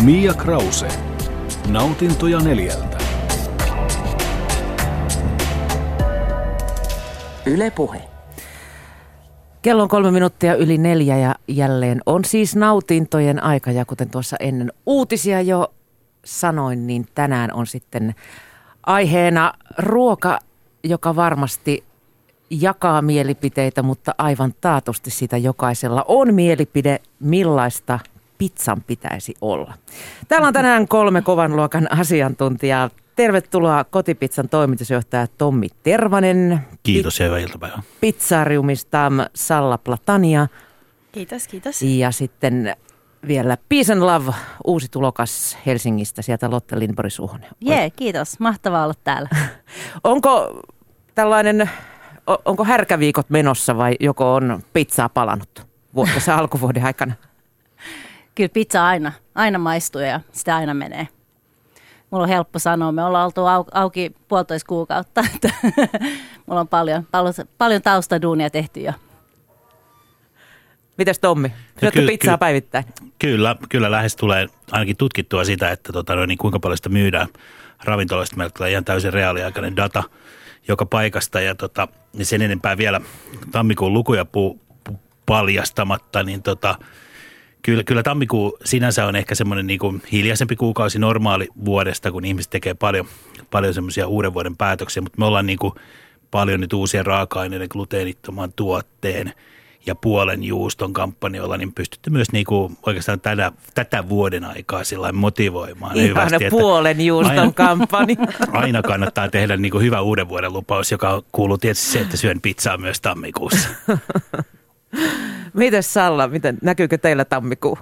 Mia Krause. Nautintoja neljältä. Yle Puhe. Kello on kolme minuuttia yli neljä ja jälleen on siis nautintojen aika. Ja kuten tuossa ennen uutisia jo sanoin, niin tänään on sitten aiheena ruoka, joka varmasti jakaa mielipiteitä, mutta aivan taatusti sitä jokaisella on mielipide, millaista pizzan pitäisi olla. Täällä on tänään kolme kovan luokan asiantuntijaa. Tervetuloa kotipizzan toimitusjohtaja Tommi Tervanen. Kiitos ja hyvää iltapäivää. Pizzariumista Salla Platania. Kiitos, kiitos. Ja sitten vielä Peace and Love, uusi tulokas Helsingistä, sieltä Lotte Lindborg Suhonen. Jee, yeah, kiitos. Mahtavaa olla täällä. Onko tällainen, onko härkäviikot menossa vai joko on pizzaa palannut vuodessa alkuvuoden aikana? Kyllä pizza aina, aina maistuu ja sitä aina menee. Mulla on helppo sanoa, me ollaan oltu auki puolitoista kuukautta. Mulla on paljon, paljon, paljon taustaduunia tehty jo. Mites Tommi? Syötkö no, ky- pizzaa ky- päivittäin? Kyllä, kyllä lähes tulee ainakin tutkittua sitä, että tota, no, niin kuinka paljon sitä myydään ravintoloista. Meillä tulee ihan täysin reaaliaikainen data joka paikasta ja tota, niin sen enempää vielä tammikuun lukuja pu, pu, paljastamatta, niin tota, Kyllä, kyllä tammikuu sinänsä on ehkä semmoinen niin kuin hiljaisempi kuukausi normaali vuodesta, kun ihmiset tekee paljon, paljon semmoisia uuden vuoden päätöksiä, mutta me ollaan niin kuin paljon nyt uusia raaka-aineiden gluteenittoman tuotteen ja puolen juuston kampanjoilla, niin pystytte myös niin kuin oikeastaan tätä, tätä vuoden aikaa sillä motivoimaan. Ihan hyvästi, puolen juuston aina, kampanja. Aina kannattaa tehdä niin kuin hyvä uuden vuoden lupaus, joka kuuluu tietysti se, että syön pizzaa myös tammikuussa. Miten Salla, miten, näkyykö teillä tammikuu?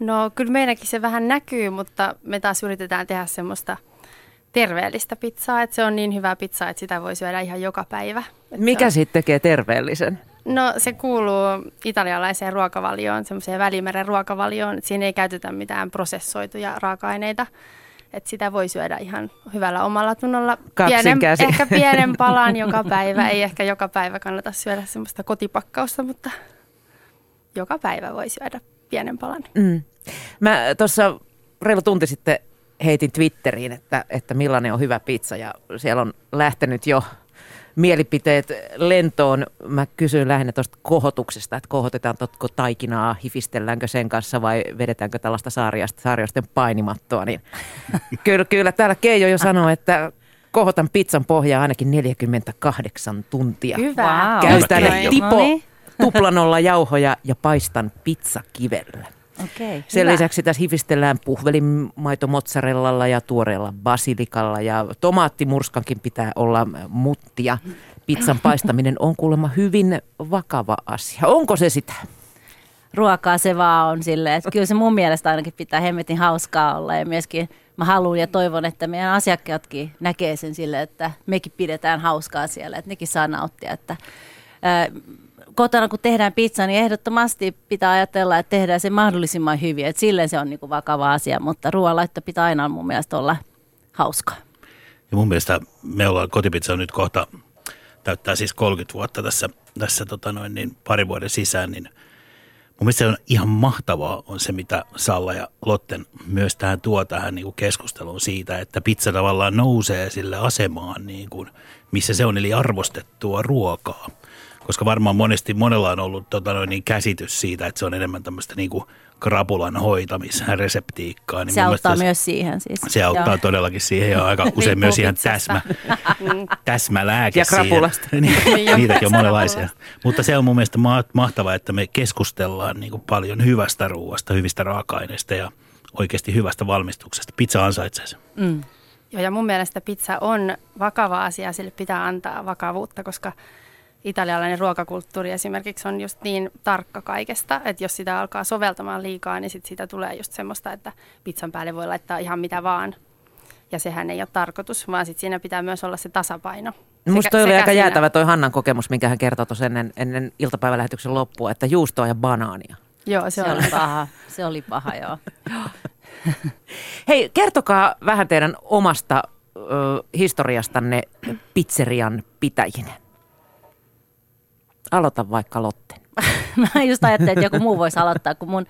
No kyllä meidänkin se vähän näkyy, mutta me taas yritetään tehdä semmoista terveellistä pizzaa, että se on niin hyvää pizzaa, että sitä voi syödä ihan joka päivä. Että Mikä sitten tekee terveellisen? No se kuuluu italialaiseen ruokavalioon, semmoiseen välimeren ruokavalioon, siinä ei käytetä mitään prosessoituja raaka-aineita. Että sitä voi syödä ihan hyvällä omalla tunnolla. Pienen, ehkä pienen palan joka päivä. Ei ehkä joka päivä kannata syödä semmoista kotipakkausta, mutta joka päivä voi syödä pienen palan. Mm. Mä tuossa reilu tunti sitten heitin Twitteriin, että, että millainen on hyvä pizza ja siellä on lähtenyt jo mielipiteet lentoon. Mä kysyin lähinnä tuosta kohotuksesta, että kohotetaanko taikinaa, hifistelläänkö sen kanssa vai vedetäänkö tällaista saariasta, saariasten painimattoa. Niin kyllä, kyllä täällä Keijo jo sanoi, että kohotan pizzan pohjaa ainakin 48 tuntia. Hyvä. Wow. Käytän okay. tipo tuplanolla jauhoja ja paistan pizzakivellä. Okay, Sen hyvä. lisäksi tässä hifistellään puhvelinmaito mozzarellalla ja tuoreella basilikalla ja tomaattimurskankin pitää olla muttia. Pizzan paistaminen on kuulemma hyvin vakava asia. Onko se sitä? Ruokaa se vaan on silleen, että kyllä se mun mielestä ainakin pitää hemmetin hauskaa olla ja myöskin mä haluan ja toivon, että meidän asiakkaatkin näkee sen sille, että mekin pidetään hauskaa siellä, että nekin saa nauttia, että kotona kun tehdään pizza, niin ehdottomasti pitää ajatella, että tehdään se mahdollisimman hyvin. Että silleen se on niin kuin vakava asia, mutta ruoanlaitto pitää aina mun mielestä olla hauskaa. Ja mun mielestä me ollaan kotipizza nyt kohta täyttää siis 30 vuotta tässä, tässä tota noin, niin pari vuoden sisään, niin mun mielestä se on ihan mahtavaa on se, mitä Salla ja Lotten myös tähän tuo tähän niin kuin keskusteluun siitä, että pizza tavallaan nousee sille asemaan, niin kuin, missä se on, eli arvostettua ruokaa koska varmaan monesti monella on ollut tota noin, niin käsitys siitä, että se on enemmän tämmöistä niin kuin krapulan hoitamisreseptiikkaa. Niin se auttaa myös siihen siis. Se auttaa Joo. todellakin siihen ja aika usein myös ihan täsmä, täsmälääke Ja krapulasta. niin, niitäkin on monenlaisia. Mutta se on mun mielestä mahtavaa, että me keskustellaan niin kuin paljon hyvästä ruoasta, hyvistä raaka-aineista ja oikeasti hyvästä valmistuksesta. Pizza ansaitsee sen. Mm. Joo, ja mun mielestä pizza on vakava asia, sille pitää antaa vakavuutta, koska – italialainen ruokakulttuuri esimerkiksi on just niin tarkka kaikesta, että jos sitä alkaa soveltamaan liikaa, niin sit siitä tulee just semmoista, että pizzan päälle voi laittaa ihan mitä vaan. Ja sehän ei ole tarkoitus, vaan sit siinä pitää myös olla se tasapaino. Musta toi oli aika siinä... jäätävä toi Hannan kokemus, minkä hän kertoi tuossa ennen, ennen iltapäivälähetyksen loppua, että juustoa ja banaania. Joo, se, se oli paha. Se oli paha, joo. Hei, kertokaa vähän teidän omasta ö, historiastanne pizzerian pitäjinen. Aloita vaikka Lotten. Mä just ajattelin, että joku muu voisi aloittaa, kun mun,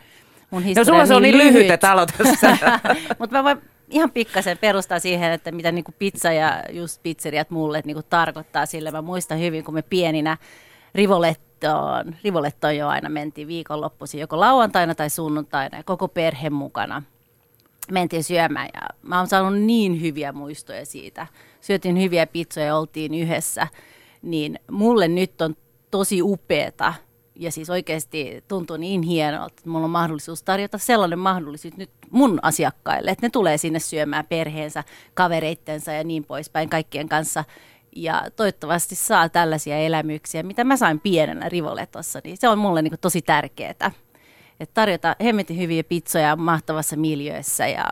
mun No historia sulla se on niin lyhyt, lyhyt. että aloitassa. Mutta mä voin ihan pikkasen perustaa siihen, että mitä niinku pizza ja just pizzeriat mulle niinku tarkoittaa sille. Mä muistan hyvin, kun me pieninä Rivolettoon, Rivolettoon jo aina mentiin viikonloppuisin, joko lauantaina tai sunnuntaina ja koko perhe mukana mentiin syömään ja mä oon saanut niin hyviä muistoja siitä. Syötiin hyviä pizzoja ja oltiin yhdessä, niin mulle nyt on tosi upeeta ja siis oikeasti tuntuu niin hienolta, että mulla on mahdollisuus tarjota sellainen mahdollisuus nyt mun asiakkaille, että ne tulee sinne syömään perheensä, kavereittensa ja niin poispäin kaikkien kanssa. Ja toivottavasti saa tällaisia elämyksiä, mitä mä sain pienenä Rivoletossa, niin se on mulle niin tosi tärkeää. Että tarjota hemmetin hyviä pizzoja mahtavassa miljöössä ja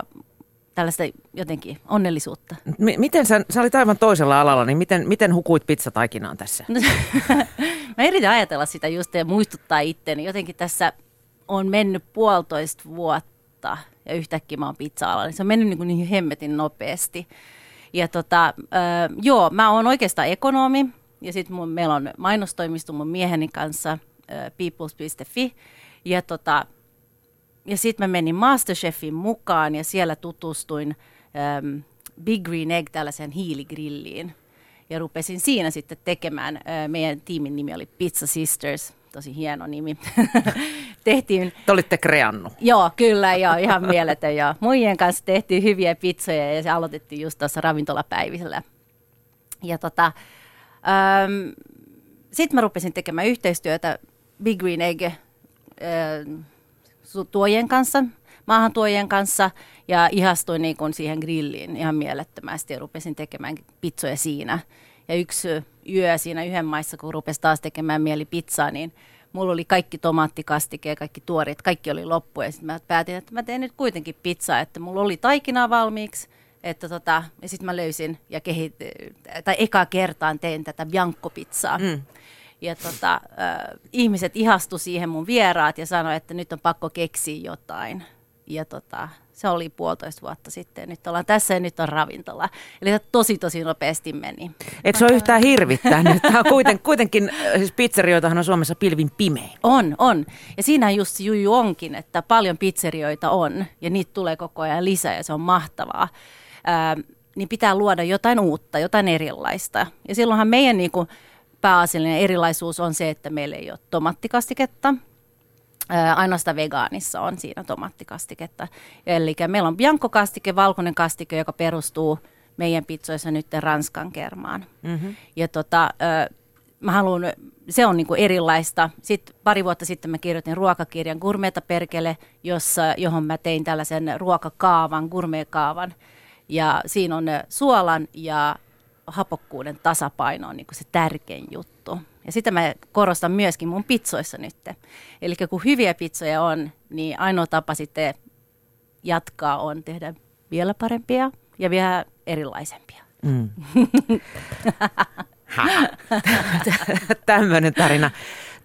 tällaista jotenkin onnellisuutta. M- miten sä, sä olit aivan toisella alalla, niin miten, miten hukuit pizzataikinaan tässä? Mä yritän ajatella sitä just ja muistuttaa itteni. Jotenkin tässä on mennyt puolitoista vuotta ja yhtäkkiä mä oon pizza-alalla. Niin se on mennyt niin, kuin niin hemmetin nopeasti. Ja tota, äh, joo, mä oon oikeastaan ekonomi ja sitten meillä on mainostoimisto mun mieheni kanssa äh, peoples.fi. Ja tota, ja sitten mä menin Masterchefin mukaan ja siellä tutustuin ähm, Big Green Egg tällaiseen hiiligrilliin. Ja rupesin siinä sitten tekemään, äh, meidän tiimin nimi oli Pizza Sisters, tosi hieno nimi. tehtiin, Te olitte kreannut. joo kyllä, joo, ihan mieletön. Joo. Muijien kanssa tehtiin hyviä pizzoja ja se aloitettiin just tuossa ravintolapäivisellä. Ja tota, ähm, sitten mä rupesin tekemään yhteistyötä Big Green Egg äh, tuojien kanssa, maahantuojien kanssa ja ihastuin niin kuin siihen grilliin ihan mielettömästi ja rupesin tekemään pizzoja siinä. Ja yksi yö siinä yhden maissa, kun rupesi taas tekemään mieli pizzaa, niin mulla oli kaikki tomaattikastike ja kaikki tuoret, kaikki oli loppu. Ja sitten mä päätin, että mä teen nyt kuitenkin pizzaa, että mulla oli taikinaa valmiiksi. Että tota, ja sitten mä löysin ja kehit, tai eka kertaan tein tätä bianco-pizzaa. Mm. Ja tota, äh, ihmiset ihastu siihen mun vieraat ja sanoi, että nyt on pakko keksiä jotain. Ja tota, se oli puolitoista vuotta sitten. Nyt ollaan tässä ja nyt on ravintola. Eli se tosi tosi nopeasti meni. Eikö se ole yhtään hirvittänyt? Tämä on kuiten, kuitenkin, siis pizzerioitahan on Suomessa pilvin pimein. On, on. Ja siinä just juju onkin, että paljon pizzerioita on ja niitä tulee koko ajan lisää ja se on mahtavaa. Ää, niin pitää luoda jotain uutta, jotain erilaista. Ja silloinhan meidän niin kuin, pääasiallinen erilaisuus on se, että meillä ei ole tomattikastiketta. Ainoastaan vegaanissa on siinä tomattikastiketta. Eli meillä on bianco-kastike, valkoinen kastike, joka perustuu meidän pizzoissa nyt ranskan kermaan. Mm-hmm. Ja tota, mä haluan, se on niinku erilaista. Sitten pari vuotta sitten mä kirjoitin ruokakirjan Gourmeta perkele, jossa, johon mä tein tällaisen ruokakaavan, gourmetkaavan. Ja siinä on suolan ja hapokkuuden tasapaino on niin se tärkein juttu. Ja sitä mä korostan myöskin mun pizzoissa nyt. Eli kun hyviä pizzoja on, niin ainoa tapa sitten jatkaa on tehdä vielä parempia ja vielä erilaisempia. Mm. Tämmöinen tarina.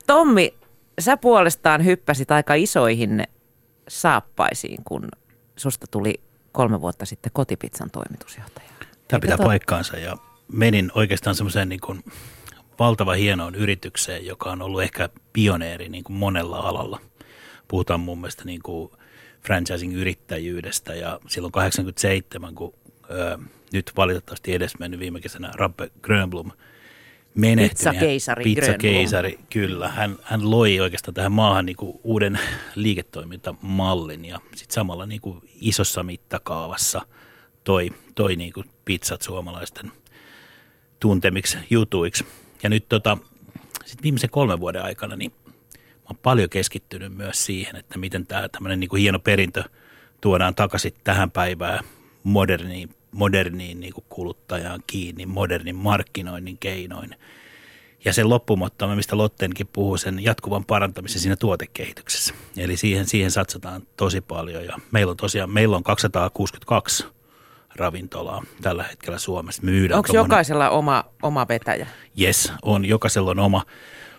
Tommi, sä puolestaan hyppäsit aika isoihin saappaisiin, kun susta tuli kolme vuotta sitten kotipizzan toimitusjohtaja. Tämä pitää paikkaansa ja menin oikeastaan semmoiseen niin kuin valtava hienoon yritykseen, joka on ollut ehkä pioneeri niin kuin monella alalla. Puhutaan mun mielestä niin kuin franchising-yrittäjyydestä ja silloin 87, kun ö, nyt valitettavasti edesmennyt viime kesänä Rabbe Grönblom menehtyi. Pizzakeisari Grönblom. Pizzakeisari, kyllä. Hän, hän loi oikeastaan tähän maahan niin kuin uuden liiketoimintamallin ja sitten samalla niin kuin isossa mittakaavassa toi, toi niin kuin pizzat suomalaisten tuntemiksi jutuiksi. Ja nyt tota, sit viimeisen kolmen vuoden aikana niin mä oon paljon keskittynyt myös siihen, että miten tämä tämmöinen niin kuin hieno perintö tuodaan takaisin tähän päivään moderniin, moderniin niin kuin kuluttajaan kiinni, modernin markkinoinnin keinoin. Ja sen loppumotto, mistä Lottenkin puhuu, sen jatkuvan parantamisen siinä tuotekehityksessä. Eli siihen, siihen satsataan tosi paljon ja meillä on tosiaan, meillä on 262 ravintolaa tällä hetkellä Suomessa. Myydään Onko tommonen- jokaisella oma, oma vetäjä? Yes, on. Jokaisella on oma,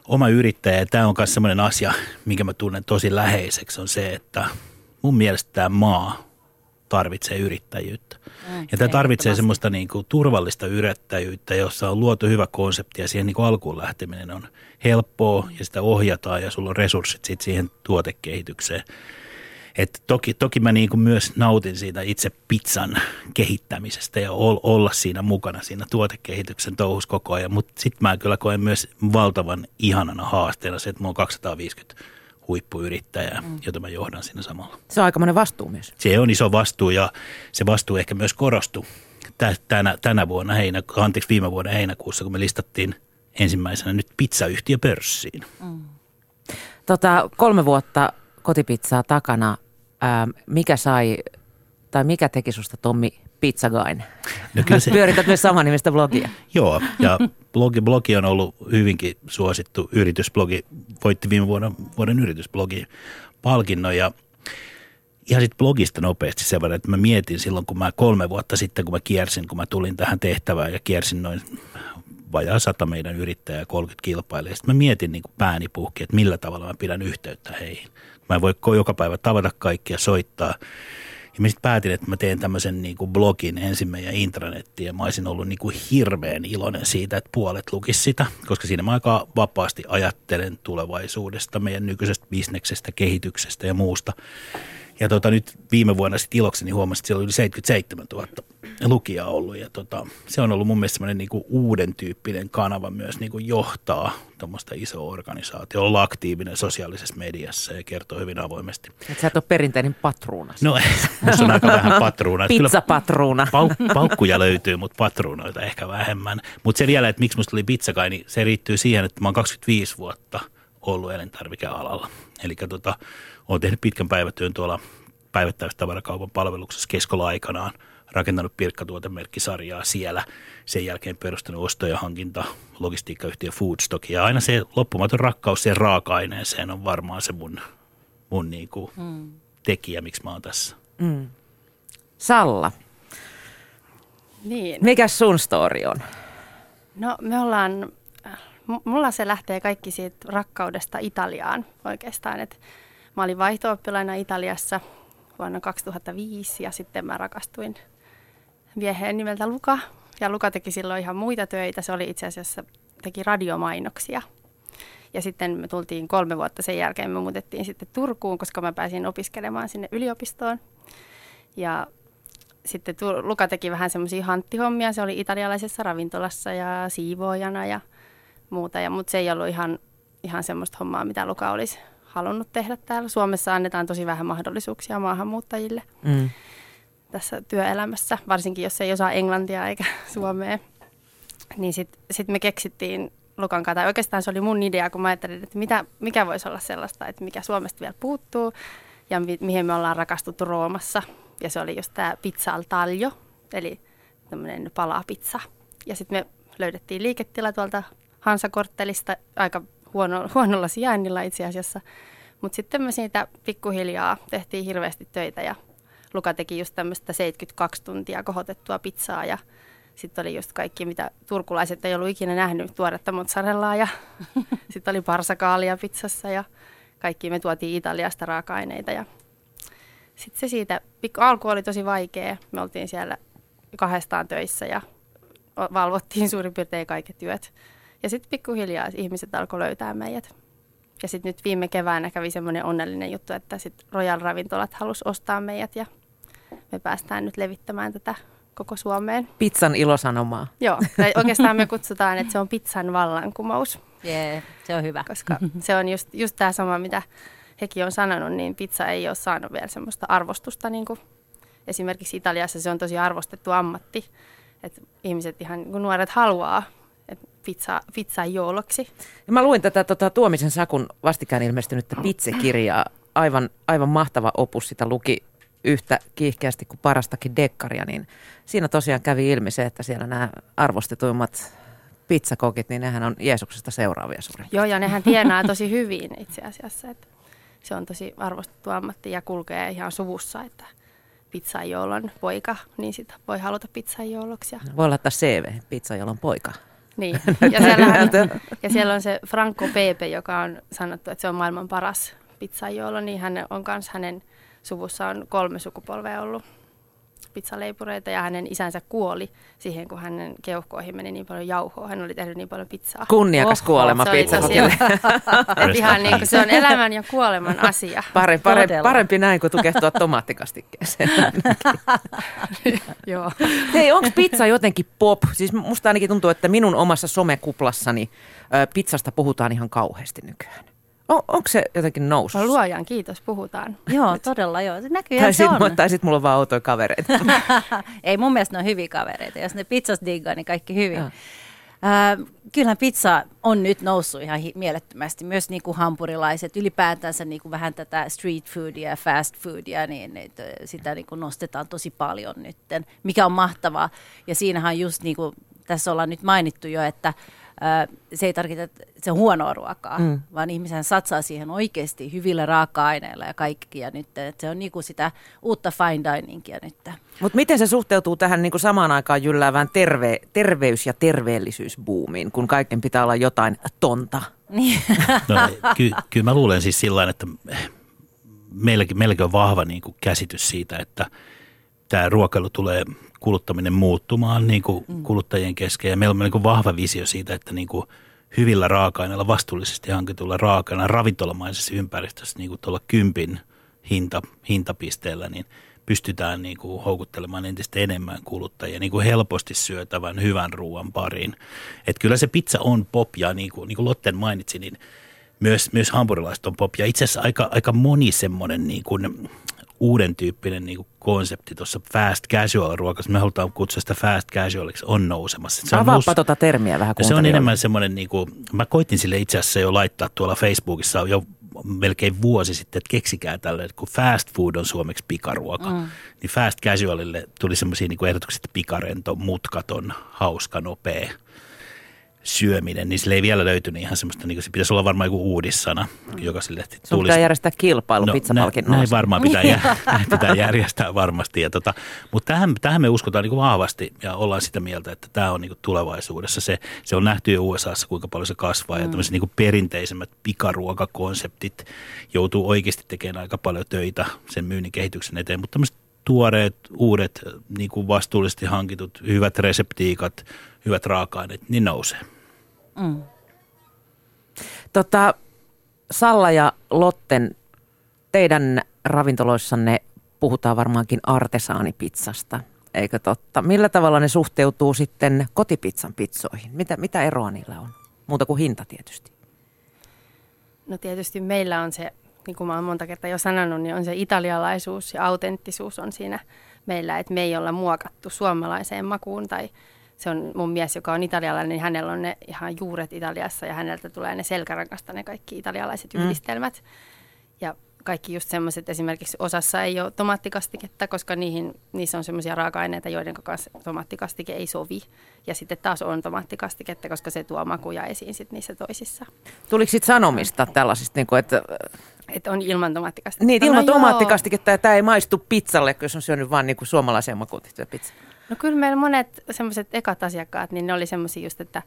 oma yrittäjä. Ja tämä on myös sellainen asia, minkä mä tunnen tosi läheiseksi, on se, että mun mielestä tämä maa tarvitsee yrittäjyyttä. Mm, ja tämä tarvitsee semmoista niin kuin turvallista yrittäjyyttä, jossa on luotu hyvä konsepti ja siihen niin kuin alkuun lähteminen on helppoa ja sitä ohjataan ja sulla on resurssit sit siihen tuotekehitykseen. Et toki, toki mä niin kuin myös nautin siitä itse pizzan kehittämisestä ja olla siinä mukana siinä tuotekehityksen touhus koko ajan, mutta sitten mä kyllä koen myös valtavan ihanana haasteena se, että mulla on 250 huippuyrittäjää, mm. jota mä johdan siinä samalla. Se on aikamoinen vastuu myös. Se on iso vastuu ja se vastuu ehkä myös korostuu tänä, tänä vuonna, heinä, anteeksi viime vuoden heinäkuussa, kun me listattiin ensimmäisenä nyt pizzayhtiö pörssiin. Mm. Tota, kolme vuotta kotipizzaa takana. Ää, mikä sai, tai mikä teki susta Tommi Pizzagain? No kyllä se... Pyörität myös saman nimistä blogia. Joo, ja blogi, blogi on ollut hyvinkin suosittu yritysblogi. Voitti viime vuonna vuoden yritysblogi palkinnon ja ihan sitten blogista nopeasti sen verran, että mä mietin silloin, kun mä kolme vuotta sitten, kun mä kiersin, kun mä tulin tähän tehtävään ja kiersin noin vajaa sata meidän yrittäjää 30 kilpailijaa. Sitten mä mietin niin pääni puhki, että millä tavalla mä pidän yhteyttä heihin. Mä en voi joka päivä tavata kaikkia, soittaa. Ja mä sitten päätin, että mä teen tämmöisen niin kuin blogin ensin meidän intranettiin ja mä olisin ollut niin kuin hirveän iloinen siitä, että puolet lukisi sitä, koska siinä mä aika vapaasti ajattelen tulevaisuudesta, meidän nykyisestä bisneksestä, kehityksestä ja muusta. Ja tota, nyt viime vuonna sitten ilokseni huomasin, että siellä oli yli 77 000 lukijaa ollut. Ja tota, se on ollut mun mielestä semmoinen niinku uuden tyyppinen kanava myös niinku johtaa tuommoista isoa organisaatiota, olla aktiivinen sosiaalisessa mediassa ja kertoo hyvin avoimesti. Et sä et ole perinteinen patruuna. No, se on aika vähän patruuna. Pizzapatruuna. Pauk- paukkuja löytyy, mutta patruunoita ehkä vähemmän. Mutta se vielä, että miksi musta tuli pizzakai, niin se riittyy siihen, että mä oon 25 vuotta ollut elintarvikealalla. Eli tota, olen tehnyt pitkän päivätyön tuolla päivittäistavarakaupan palveluksessa keskolla aikanaan, rakentanut pirkkatuotemerkkisarjaa siellä, sen jälkeen perustanut osto- ja hankinta logistiikkayhtiö Foodstock. Ja aina se loppumaton rakkaus siihen raaka-aineeseen on varmaan se mun, mun niin kuin mm. tekijä, miksi mä oon tässä. Mm. Salla, niin. mikä sun story on? No me ollaan mulla se lähtee kaikki siitä rakkaudesta Italiaan oikeastaan. Et mä olin vaihto Italiassa vuonna 2005 ja sitten mä rakastuin vieheen nimeltä Luka. Ja Luka teki silloin ihan muita töitä. Se oli itse asiassa, teki radiomainoksia. Ja sitten me tultiin kolme vuotta sen jälkeen, me muutettiin sitten Turkuun, koska mä pääsin opiskelemaan sinne yliopistoon. Ja sitten Luka teki vähän semmoisia hanttihommia. Se oli italialaisessa ravintolassa ja siivoojana ja muuta. Ja, mutta se ei ollut ihan, ihan semmoista hommaa, mitä Luka olisi halunnut tehdä täällä. Suomessa annetaan tosi vähän mahdollisuuksia maahanmuuttajille mm. tässä työelämässä, varsinkin jos ei osaa englantia eikä suomea. Niin sitten sit me keksittiin Lukan kanssa, tai oikeastaan se oli mun idea, kun mä ajattelin, että mitä, mikä voisi olla sellaista, että mikä Suomesta vielä puuttuu ja mi- mihin me ollaan rakastuttu Roomassa. Ja se oli just tämä pizza al taglio, eli tämmöinen palapizza. Ja sitten me löydettiin liiketila tuolta Hansakorttelista aika huono, huonolla sijainnilla itse asiassa. Mutta sitten me siitä pikkuhiljaa tehtiin hirveästi töitä ja Luka teki just tämmöistä 72 tuntia kohotettua pizzaa ja sitten oli just kaikki, mitä turkulaiset ei ollut ikinä nähnyt, tuoretta mozzarellaa ja sitten oli parsakaalia pizzassa ja kaikki me tuotiin Italiasta raaka-aineita ja sitten se siitä, alku oli tosi vaikea, me oltiin siellä kahdestaan töissä ja valvottiin suurin piirtein kaikki työt. Ja sitten pikkuhiljaa ihmiset alkoi löytää meidät. Ja sitten nyt viime keväänä kävi semmoinen onnellinen juttu, että sitten Royal Ravintolat halusi ostaa meidät ja me päästään nyt levittämään tätä koko Suomeen. Pizzan ilosanomaa. Joo, tai oikeastaan me kutsutaan, että se on pizzan vallankumous. Yeah, se on hyvä. Koska se on just, just tämä sama, mitä hekin on sanonut, niin pizza ei ole saanut vielä semmoista arvostusta. Niin kuin esimerkiksi Italiassa se on tosi arvostettu ammatti. Että ihmiset ihan kun nuoret haluaa pizza, pizza jouluksi. Ja mä luin tätä tota, Tuomisen Sakun vastikään ilmestynyttä pizzekirjaa. Aivan, aivan mahtava opus, sitä luki yhtä kiihkeästi kuin parastakin dekkaria, niin siinä tosiaan kävi ilmi se, että siellä nämä arvostetuimmat pizzakokit, niin nehän on Jeesuksesta seuraavia suurin. Joo, ja nehän tienaa tosi hyvin itse asiassa, että se on tosi arvostettu ammatti ja kulkee ihan suvussa, että pizzajoulon poika, niin sitä voi haluta pizzajouluksi. Voi laittaa CV, pizzajoulon poika. Niin, ja siellä, ja siellä on se Franco Pepe, joka on sanottu, että se on maailman paras pizzajoolo, niin hän on myös hänen suvussa on kolme sukupolvea ollut pizzaleipureita ja hänen isänsä kuoli siihen, kun hänen keuhkoihin meni niin paljon jauhoa. Hän oli tehnyt niin paljon pizzaa. Kunniakas kuolema tosi- pizzakokille. Et ihan niin kuin se on elämän ja kuoleman asia. Pare, pare, Todella. parempi näin kuin tukehtua tomaattikastikkeeseen. Joo. Hei, onko pizza jotenkin pop? Siis musta ainakin tuntuu, että minun omassa somekuplassani ö, pizzasta puhutaan ihan kauheasti nykyään. On, onko se jotenkin noussut? No luojan kiitos, puhutaan. Joo, todella joo. Se näkyy, tai että se sit, on. tai sit mulla on vaan outoja kavereita. Ei mun mielestä ne on hyviä kavereita. Jos ne pizzas diggaa, niin kaikki hyvin. Joo. Ää, kyllähän pizza on nyt noussut ihan hi- mielettömästi. Myös niin kuin hampurilaiset, ylipäätänsä niin kuin vähän tätä street foodia ja fast foodia, niin ö, sitä niin kuin nostetaan tosi paljon nytten, mikä on mahtavaa. Ja siinähän on just niin kuin tässä ollaan nyt mainittu jo, että se ei tarkoita, että se on huonoa ruokaa, Mm. vaan ihmisen satsaa siihen oikeasti hyvillä raaka-aineilla ja kaikki. Ja nyt, että se on niin kuin sitä uutta fine diningia nyt. Mutta miten se suhteutuu tähän niin kuin samaan aikaan jylläävään terve, terveys- ja terveellisyysbuumiin, kun kaiken pitää olla jotain tonta? Niin. No, ky, kyllä mä luulen siis sillä että meilläkin, meilläkin on vahva niin kuin käsitys siitä, että tämä ruokailu tulee kuluttaminen muuttumaan niin kuin kuluttajien kesken. Ja meillä on niin kuin vahva visio siitä, että niin kuin hyvillä raaka-aineilla, vastuullisesti hankituilla raaka-aineilla, ravintolamaisessa ympäristössä niin kuin tuolla kympin hinta, hintapisteellä, niin pystytään niin kuin houkuttelemaan entistä enemmän kuluttajia niin kuin helposti syötävän hyvän ruoan pariin. Et kyllä se pizza on pop ja niin kuin, niin kuin Lotten mainitsi, niin myös, myös hampurilaiset on pop. Ja itse asiassa aika, aika moni semmoinen niin kuin uuden tyyppinen niin kuin konsepti tuossa fast casual ruokassa, me halutaan kutsua sitä fast casualiksi, on nousemassa. Se on Avaappa tota termiä vähän se on enemmän semmoinen, niin kuin, mä koitin sille itse asiassa jo laittaa tuolla Facebookissa jo melkein vuosi sitten, että keksikää tälle, että kun fast food on suomeksi pikaruoka, mm. niin fast casualille tuli semmoisia niin ehdotuksia, että pikarento, mutkaton, hauska, nopea syöminen, niin sille ei vielä löytynyt ihan semmoista, niin se pitäisi olla varmaan joku uudissana, joka sille Sun tulisi. pitää järjestää kilpailu No, nä, pizzapalkinnolla. näin varmaan pitää, jär, pitää järjestää varmasti. Ja tota, mutta tähän, tähän me uskotaan niin kuin vahvasti ja ollaan sitä mieltä, että tämä on niin kuin tulevaisuudessa. Se, se on nähty jo USAssa, kuinka paljon se kasvaa. Mm. Ja tämmöiset niin kuin perinteisemmät pikaruokakonseptit joutuu oikeasti tekemään aika paljon töitä sen myynnin kehityksen eteen. Mutta tämmöiset tuoreet, uudet, niin kuin vastuullisesti hankitut, hyvät reseptiikat, hyvät raaka-aineet, niin nousee. Mm. Tota, Salla ja Lotten, teidän ravintoloissanne puhutaan varmaankin artesaanipizzasta, eikö totta? Millä tavalla ne suhteutuu sitten kotipizzan pizzoihin? Mitä, mitä eroa niillä on? Muuta kuin hinta tietysti. No tietysti meillä on se, niin kuin mä oon monta kertaa jo sanonut, niin on se italialaisuus ja autenttisuus on siinä meillä, että me ei olla muokattu suomalaiseen makuun tai se on mun mies, joka on italialainen, niin hänellä on ne ihan juuret Italiassa ja häneltä tulee ne selkärankasta ne kaikki italialaiset Mm. yhdistelmät. Ja kaikki just semmoiset, esimerkiksi osassa ei ole tomaattikastiketta, koska niihin, niissä on semmoisia raaka-aineita, joiden kanssa tomaattikastike ei sovi. Ja sitten taas on tomaattikastiketta, koska se tuo makuja esiin sit niissä toisissa. Tuliko sitten sanomista tällaisista, niin kuin, että Että on ilman tomaattikastiketta. niin, ilman no tomaattikastiketta ja tämä ei maistu pizzalle, jos on syönyt vain niin suomalaiseen makuun tehtyä pizza. No kyllä meillä monet semmoiset ekat asiakkaat, niin ne oli semmoisia just, että,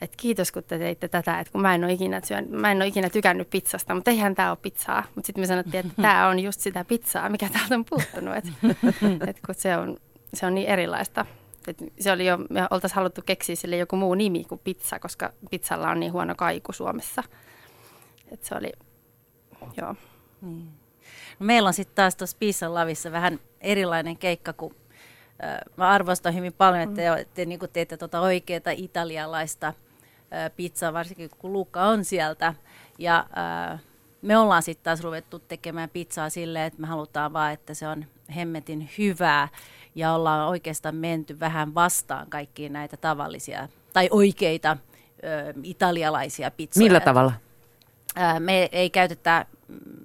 että kiitos kun te teitte tätä, että kun mä en ole ikinä, syön, mä en ole ikinä tykännyt pizzasta, mutta eihän tämä ole pizzaa. Mutta sitten me sanottiin, että tämä on just sitä pizzaa, mikä täältä on puuttunut, että, että kun se on, se on niin erilaista. Et se oli jo, me oltaisiin haluttu keksiä sille joku muu nimi kuin pizza, koska pizzalla on niin huono kaiku Suomessa. Et se oli, joo. Niin. No meillä on sitten taas tuossa Piisan lavissa vähän erilainen keikka, äh, mä arvostan hyvin paljon, että te, te niin teette tuota oikeaa italialaista pizzaa, varsinkin kun Luukka on sieltä. Ja äh, me ollaan sitten taas ruvettu tekemään pizzaa silleen, että me halutaan vaan, että se on hemmetin hyvää ja ollaan oikeastaan menty vähän vastaan kaikkiin näitä tavallisia tai oikeita äh, italialaisia pizzoja. Millä tavalla? Ää, Me ei käytetä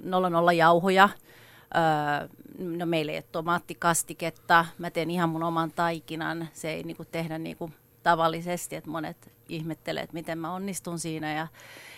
00 jauhoja. Ää, No meillä ei ole tomaattikastiketta. Mä teen ihan mun oman taikinan. Se ei niinku tehdä niinku tavallisesti, että monet ihmettelee, että miten mä onnistun siinä. Ja,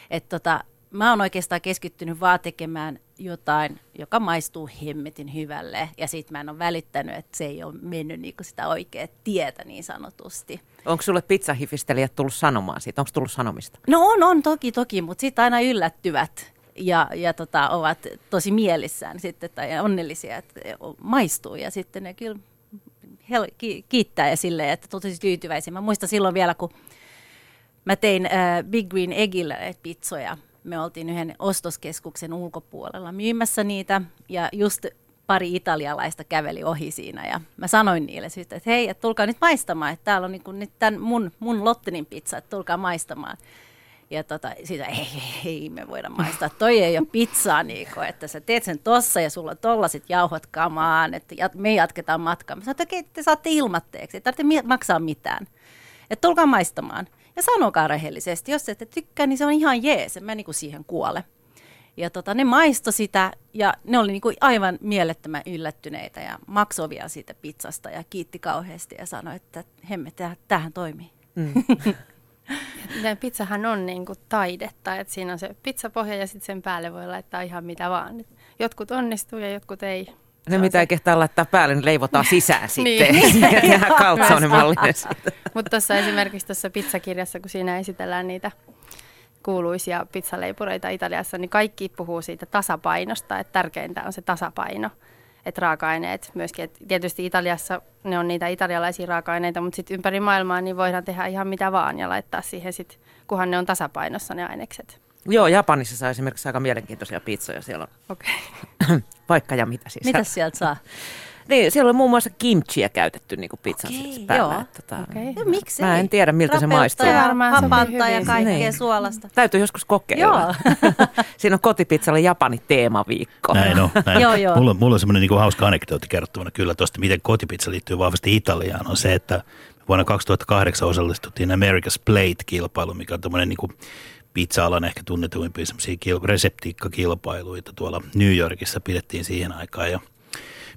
et tota, mä oon oikeastaan keskittynyt vaan tekemään jotain, joka maistuu hemmetin hyvälle. Ja sit mä en ole välittänyt, että se ei ole mennyt niinku sitä oikeaa tietä niin sanotusti. Onko sulle pizzahifistelijät tullut sanomaan siitä? Onko tullut sanomista? No on, on toki, toki, mutta sitten aina yllättyvät ja, ja tota, ovat tosi mielissään sitten tai onnellisia, että maistuu ja sitten ne kyllä hel- ki- kiittää ja että tosi tyytyväisiä. Mä muistan silloin vielä, kun mä tein äh, Big Green Eggillä pizzoja. Me oltiin yhden ostoskeskuksen ulkopuolella myymässä niitä ja just pari italialaista käveli ohi siinä ja mä sanoin niille sitten, että hei, että tulkaa nyt maistamaan, että täällä on niin nyt tämän mun, mun Lottinin pizza, että tulkaa maistamaan. Ja tota, siitä, ei, ei, me voida maistaa, toi ei ole pizzaa, Niiko, että sä teet sen tossa ja sulla on tollasit jauhot kamaan, että me jatketaan matkaa. Mä sanoin, että okei, te saatte ilmatteeksi, ei tarvitse maksaa mitään. Että tulkaa maistamaan. Ja sanokaa rehellisesti, jos ette tykkää, niin se on ihan jees, en mä niinku siihen kuole. Ja tota, ne maisto sitä ja ne oli niinku aivan mielettömän yllättyneitä ja maksoi vielä siitä pizzasta ja kiitti kauheasti ja sanoi, että hemme, tähän toimii. Mm. pizzahan on niinku taidetta, että siinä on se pizzapohja ja sitten sen päälle voi laittaa ihan mitä vaan. Jotkut onnistuu ja jotkut ei. Ne mitä ei kehtaa laittaa päälle, niin leivotaan sisään sitten. niin. Tehdään kaltsone-mallinen Mutta tuossa esimerkiksi tuossa pizzakirjassa, kun siinä esitellään niitä kuuluisia pizzaleipureita Italiassa, niin kaikki puhuu siitä tasapainosta, että tärkeintä on se tasapaino. Että raaka-aineet myöskin, että tietysti Italiassa ne on niitä italialaisia raaka-aineita, mutta sitten ympäri maailmaa niin voidaan tehdä ihan mitä vaan ja laittaa siihen sitten, kunhan ne on tasapainossa ne ainekset. Joo, Japanissa saa esimerkiksi aika mielenkiintoisia pizzoja. Siellä on okay. vaikka ja mitä siis. Mitä sieltä saa? Niin, siellä on muun muassa kimchiä käytetty niin kuin pizzan okay, päällä. Joo. Tota, okay. ja miksi Mä en tiedä, miltä se maistuu. Ja hapantaa ja kaikkea niin. suolasta. Täytyy joskus kokeilla. Joo. Siinä on kotipizzalle Japani teemaviikko. Näin on. Näin. joo, joo. Mulla, mulla on semmoinen niin hauska anekdootti kerrottavana kyllä tuosta, miten kotipizza liittyy vahvasti Italiaan, on se, että vuonna 2008 osallistuttiin America's Plate-kilpailu, mikä on tämmöinen niin kuin pizza-alan ehkä tunnetuimpia semmoisia reseptiikkakilpailuita tuolla New Yorkissa pidettiin siihen aikaan ja –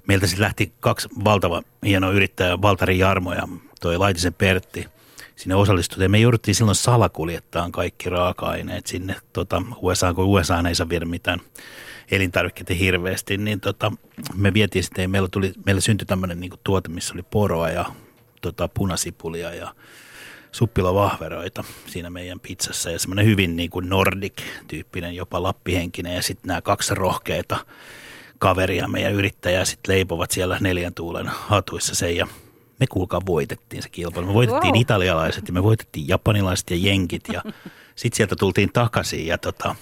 meiltä sitten lähti kaksi valtava hienoa yrittäjää, Valtari Jarmo ja toi Laitisen Pertti sinne osallistui. Ja me jouduttiin silloin salakuljettaan kaikki raaka-aineet sinne tota, USA, kun USA ei saa viedä mitään elintarvikkeita hirveästi, niin tota, me vietiin sitten, meillä, tuli, meillä syntyi tämmöinen niin tuote, missä oli poroa ja tota, punasipulia ja suppilovahveroita siinä meidän pizzassa ja semmoinen hyvin niin kuin nordic-tyyppinen, jopa lappihenkinen ja sitten nämä kaksi rohkeita kaveria, meidän yrittäjää sitten leipovat siellä neljän tuulen hatuissa sen ja me kuulkaa voitettiin se kilpailu. Me voitettiin wow. italialaiset ja me voitettiin japanilaiset ja jenkit ja sitten sieltä tultiin takaisin ja tota,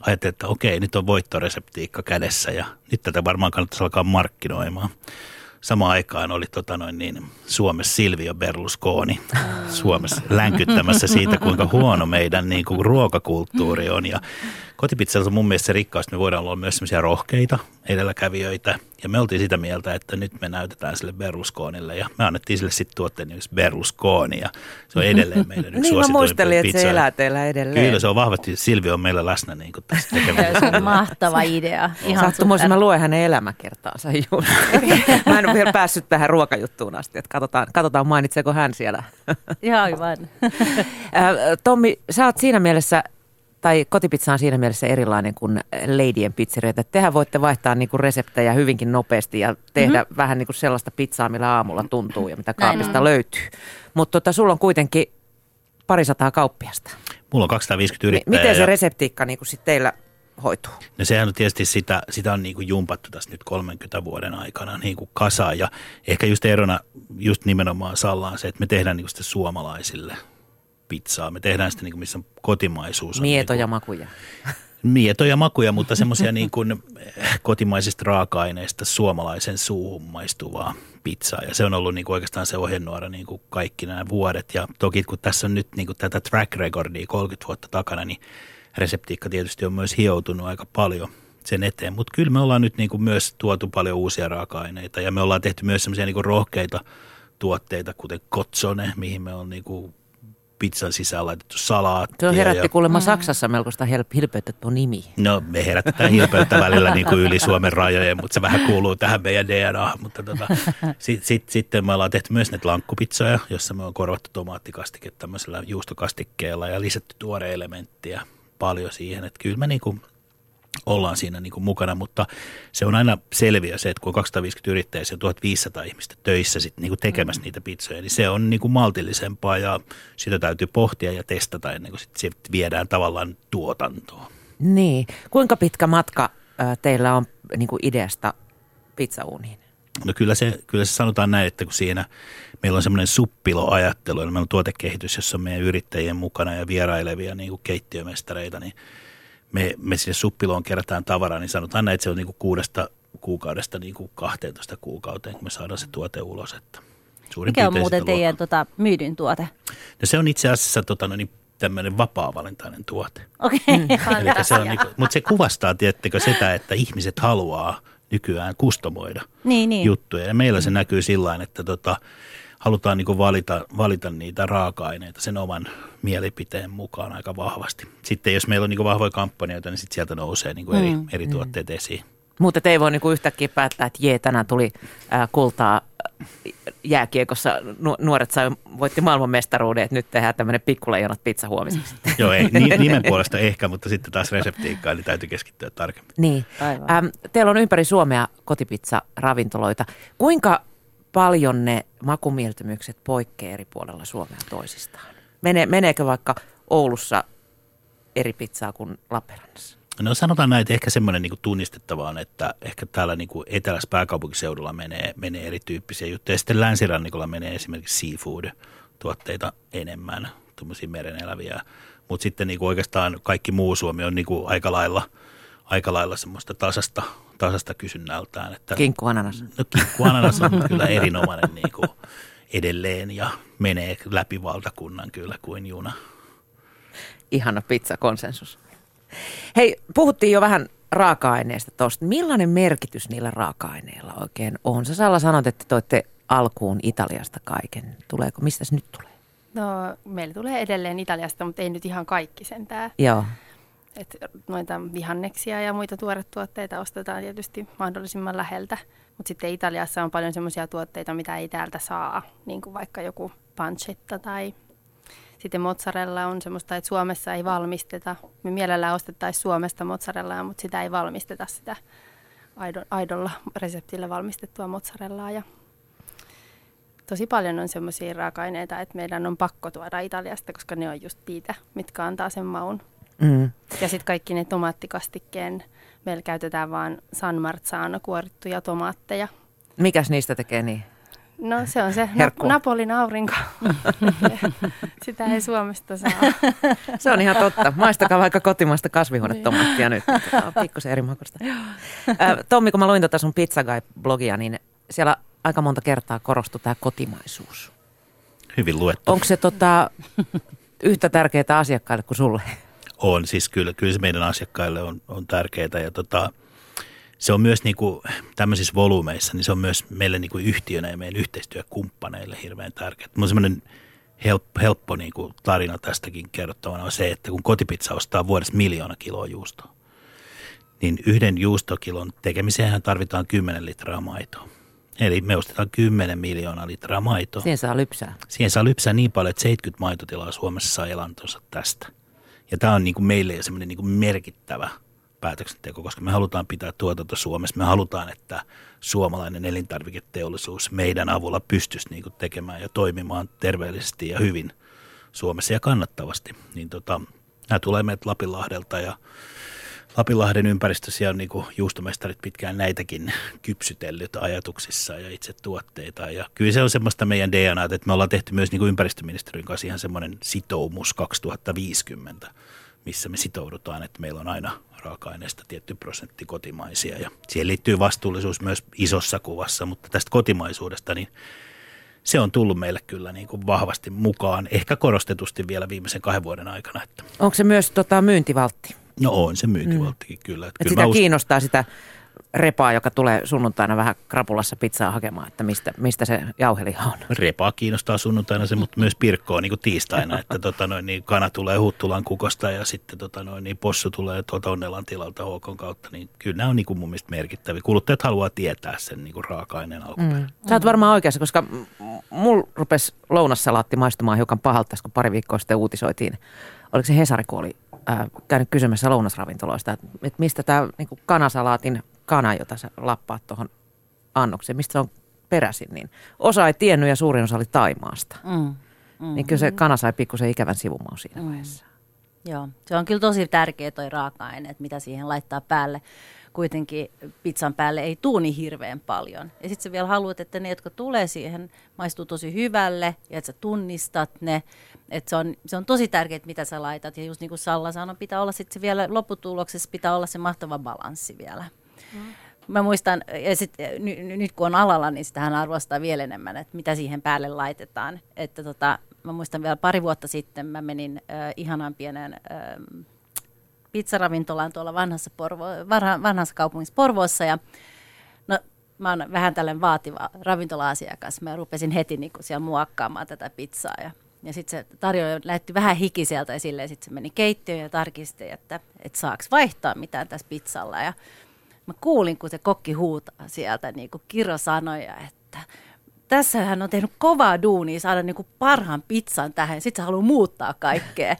ajattelin, että okei, nyt on voittoreseptiikka kädessä ja nyt tätä varmaan kannattaisi alkaa markkinoimaan. Samaan aikaan oli tota noin niin, Suomessa Silvio Berlusconi Suomessa länkyttämässä siitä, kuinka huono meidän niin kuin, ruokakulttuuri on. Ja kotipizzalla on mun mielestä se rikkaus, että me voidaan olla myös sellaisia rohkeita edelläkävijöitä. Ja me oltiin sitä mieltä, että nyt me näytetään sille Berlusconille ja me annettiin sille sitten tuotteen nimeksi Berlusconi ja se on edelleen meidän yksi Niin mä muistelin, että se elää teillä edelleen. Kyllä se on vahvasti, Silvio on meillä läsnä niin kuin tässä tekemässä. Se on mahtava idea. Ihan Sattumoisin mä luen hänen elämäkertaansa just. mä en ole vielä päässyt tähän ruokajuttuun asti, että katsotaan, katsotaan mainitseeko hän siellä. Ihan aivan. Tommi, sä oot siinä mielessä tai kotipizza on siinä mielessä erilainen kuin Ladyen pizzerioita. Tehän voitte vaihtaa niinku reseptejä hyvinkin nopeasti ja tehdä mm-hmm. vähän niinku sellaista pizzaa, millä aamulla tuntuu ja mitä kaapista löytyy. Mutta tota, sulla on kuitenkin parisataa kauppiasta. Mulla on 250 yrittäjää. Miten se reseptiikka niinku sit teillä hoituu? No sehän on tietysti sitä, sitä on niinku jumpattu tässä nyt 30 vuoden aikana niinku kasaan ja ehkä just erona just nimenomaan Sallaan se, että me tehdään niinku sitä suomalaisille – pizzaa. Me tehdään sitä, niin kuin, missä kotimaisuus on. Mietoja niin kuin, makuja. Mietoja makuja, mutta semmoisia niin kuin kotimaisista raaka-aineista suomalaisen suuhun maistuvaa pizzaa. Ja se on ollut niin kuin oikeastaan se ohjenuora niin kuin kaikki nämä vuodet. Ja toki kun tässä on nyt niin kuin tätä track recordia 30 vuotta takana, niin reseptiikka tietysti on myös hioutunut aika paljon sen eteen. Mutta kyllä me ollaan nyt niin kuin myös tuotu paljon uusia raaka-aineita ja me ollaan tehty myös semmoisia niin rohkeita tuotteita, kuten kotsone, mihin me on niin kuin pizzan sisään laitettu salaattia. Se on herätti ja... kuulemma mm. Saksassa melkoista hilpeyttä tuo nimi. No me herätetään hilpeyttä välillä niin kuin yli Suomen rajojen, mutta se vähän kuuluu tähän meidän DNA. Mutta tota, sit, sit, sitten me ollaan tehty myös näitä lankkupizzoja, jossa me on korvattu tomaattikastike tämmöisellä juustokastikkeella ja lisätty tuore elementtiä paljon siihen. Että kyllä me niin kuin ollaan siinä niin kuin mukana, mutta se on aina selviä se, että kun on 250 yrittäjää ja 1500 ihmistä töissä sit niin kuin tekemässä mm. niitä pizzoja, niin se on niin kuin maltillisempaa ja sitä täytyy pohtia ja testata ennen kuin sit viedään tavallaan tuotantoon. Niin. Kuinka pitkä matka teillä on niin kuin ideasta pizzauuniin? No kyllä se, kyllä se sanotaan näin, että kun siinä meillä on semmoinen suppiloajattelu, eli meillä on tuotekehitys, jossa on meidän yrittäjien mukana ja vierailevia niin kuin keittiömestareita, niin me, me sinne suppiloon kerätään tavaraa, niin sanotaan näin, että se on niin kuin kuudesta kuukaudesta niin kuin 12 kuukauteen, kun me saadaan se tuote ulos. Että suurin Mikä on muuten teidän tota, myydyn tuote? No se on itse asiassa tota, no niin, tämmöinen vapaa-valintainen tuote. Okei, okay. se on niin kuin, Mutta se kuvastaa, tiettekö, sitä, että ihmiset haluaa nykyään kustomoida niin, niin. juttuja. Ja meillä se näkyy sillä että tota, halutaan niin valita, valita niitä raaka-aineita sen oman mielipiteen mukaan aika vahvasti. Sitten jos meillä on niin vahvoja kampanjoita, niin sit sieltä nousee niin eri, mm. eri tuotteet esiin. Mutta ei voi niinku yhtäkkiä päättää, että jee, tänään tuli ää, kultaa jääkiekossa. Nuoret sai, voitti maailmanmestaruuden, että nyt tehdään tämmöinen pikkuleijonat pizza huomiseksi. Joo, ei, nimen puolesta ehkä, mutta sitten taas reseptiikkaan, niin täytyy keskittyä tarkemmin. Niin. Ähm, teillä on ympäri Suomea kotipizza-ravintoloita. Kuinka paljon ne makumieltymykset poikkeaa eri puolella Suomea toisistaan? Mene, meneekö vaikka Oulussa eri pizzaa kuin Lappeenrannassa? No sanotaan näin, että ehkä semmoinen niin tunnistettava on, että ehkä täällä niin etelässä pääkaupunkiseudulla menee, menee erityyppisiä juttuja. Ja sitten länsirannikolla menee esimerkiksi seafood-tuotteita enemmän, tuommoisia mereneläviä. Mutta sitten niin kuin oikeastaan kaikki muu Suomi on niin aika lailla, aika lailla semmoista tasasta, tasasta kysynnältään. Että, kinkkuananas. No kinkkuananas on kyllä erinomainen niin kuin edelleen ja menee läpi valtakunnan kyllä kuin juna. Ihana pizza-konsensus. Hei, puhuttiin jo vähän raaka-aineista tuosta. Millainen merkitys niillä raaka-aineilla oikein on? Sä Salla sanot, että toitte alkuun Italiasta kaiken. Tuleeko, mistä se nyt tulee? No, meillä tulee edelleen Italiasta, mutta ei nyt ihan kaikki sentään. Joo. Et noita vihanneksia ja muita tuoretuotteita ostetaan tietysti mahdollisimman läheltä. Mutta sitten Italiassa on paljon sellaisia tuotteita, mitä ei täältä saa, niin kuin vaikka joku pancetta tai sitten mozzarella on semmoista, että Suomessa ei valmisteta. Me mielellään ostettaisiin Suomesta mozzarellaa, mutta sitä ei valmisteta sitä aidolla reseptillä valmistettua mozzarellaa. Ja tosi paljon on semmoisia raaka-aineita, että meidän on pakko tuoda Italiasta, koska ne on just niitä, mitkä antaa sen maun. Mm. Ja sitten kaikki ne tomaattikastikkeen, meillä käytetään vaan San Marzano kuorittuja tomaatteja. Mikäs niistä tekee niin? No se on se Herkku. Napolin aurinko. Sitä ei Suomesta saa. se on ihan totta. Maistakaa vaikka kotimaista kasvihuonetomaattia nyt. Tämä on pikkusen eri makuista. Tommi, kun mä luin tuota sun Pizza Guy-blogia, niin siellä aika monta kertaa korostui tämä kotimaisuus. Hyvin luettu. Onko se tota, yhtä tärkeää asiakkaille kuin sulle? On, siis kyllä, kyllä se meidän asiakkaille on, on tärkeää ja tota, se on myös niin kuin, tämmöisissä volyymeissa, niin se on myös meille niin kuin yhtiönä ja meidän yhteistyökumppaneille hirveän tärkeää. On semmoinen helppo, helppo niin kuin tarina tästäkin kerrottavana on se, että kun kotipizza ostaa vuodessa miljoona kiloa juustoa, niin yhden juustokilon tekemiseen tarvitaan 10 litraa maitoa. Eli me ostetaan 10 miljoonaa litraa maitoa. Siihen saa lypsää. Siihen saa lypsää niin paljon, että 70 maitotilaa Suomessa saa elantonsa tästä. Ja tämä on niin kuin meille jo semmoinen niin kuin merkittävä – päätöksenteko, koska me halutaan pitää tuotanto Suomessa. Me halutaan, että suomalainen elintarviketeollisuus meidän avulla pystyisi niin tekemään ja toimimaan terveellisesti ja hyvin Suomessa ja kannattavasti. Niin tota, nämä tulee meiltä Lapinlahdelta ja Lapinlahden ympäristössä on niin juustomestarit pitkään näitäkin kypsytellyt ajatuksissa ja itse tuotteita. Ja kyllä se on semmoista meidän DNA, että me ollaan tehty myös niin ympäristöministeriön kanssa ihan semmoinen sitoumus 2050, missä me sitoudutaan, että meillä on aina raaka-aineista tietty prosentti kotimaisia ja siihen liittyy vastuullisuus myös isossa kuvassa, mutta tästä kotimaisuudesta niin se on tullut meille kyllä niin kuin vahvasti mukaan, ehkä korostetusti vielä viimeisen kahden vuoden aikana. Että. Onko se myös tota, myyntivaltti? No on se myyntivalttikin mm. kyllä. Että Et kyllä sitä us- kiinnostaa sitä repaa, joka tulee sunnuntaina vähän krapulassa pizzaa hakemaan, että mistä, mistä se jauheliha on. Repaa kiinnostaa sunnuntaina se, mutta myös pirkkoa niin kuin tiistaina, että tota noin, niin kana tulee Huttulan kukosta ja sitten tota noin, niin possu tulee tuota Onnelan tilalta Huokon kautta, niin kyllä nämä on niin kuin mun mielestä merkittäviä. Kuluttajat haluaa tietää sen niin kuin raaka-aineen alkuperä. Mm. Sä oot varmaan oikeassa, koska mulla rupesi lounassalaatti maistumaan hiukan pahalta, kun pari viikkoa sitten uutisoitiin. Oliko se Hesari, kun oli äh, käynyt kysymässä lounasravintoloista, että, että mistä tämä niin kanasalaatin kana, jota sä lappaat tuohon annokseen, mistä se on peräisin, niin osa ei tiennyt ja suurin osa oli Taimaasta. Mm. Mm. Niin kyllä se kana sai pikkusen ikävän sivumaan siinä mm. vaiheessa. Joo, se on kyllä tosi tärkeä toi raaka-aine, että mitä siihen laittaa päälle. Kuitenkin pizzan päälle ei tuu niin hirveän paljon. Ja sitten sä vielä haluat, että ne, jotka tulee siihen, maistuu tosi hyvälle ja että sä tunnistat ne. Että se, on, se on tosi tärkeää, mitä sä laitat. Ja just niin kuin Salla sanoi, pitää olla sitten vielä lopputuloksessa, pitää olla se mahtava balanssi vielä. Mm. Mä muistan, ja sit, n- nyt kun on alalla, niin sitä hän arvostaa vielä enemmän, että mitä siihen päälle laitetaan. Että tota, mä muistan vielä pari vuotta sitten, mä menin äh, ihanaan pienen äh, pizzaravintolaan tuolla vanhassa, Porvo- vanha, vanhassa kaupungissa Porvoossa, ja no, mä oon vähän tällainen vaativa ravintola-asiakas. Mä rupesin heti niin siellä muokkaamaan tätä pizzaa, ja ja sitten se tarjoaja lähti vähän hikiseltä ja silleen sitten se meni keittiöön ja tarkisti, että, että saako vaihtaa mitään tässä pizzalla. Ja mä kuulin, kun se kokki huutaa sieltä, niin kuin Kiro sanoi, että tässä hän on tehnyt kovaa duunia saada niin kuin parhaan pizzan tähän, sitten se haluaa muuttaa kaikkea.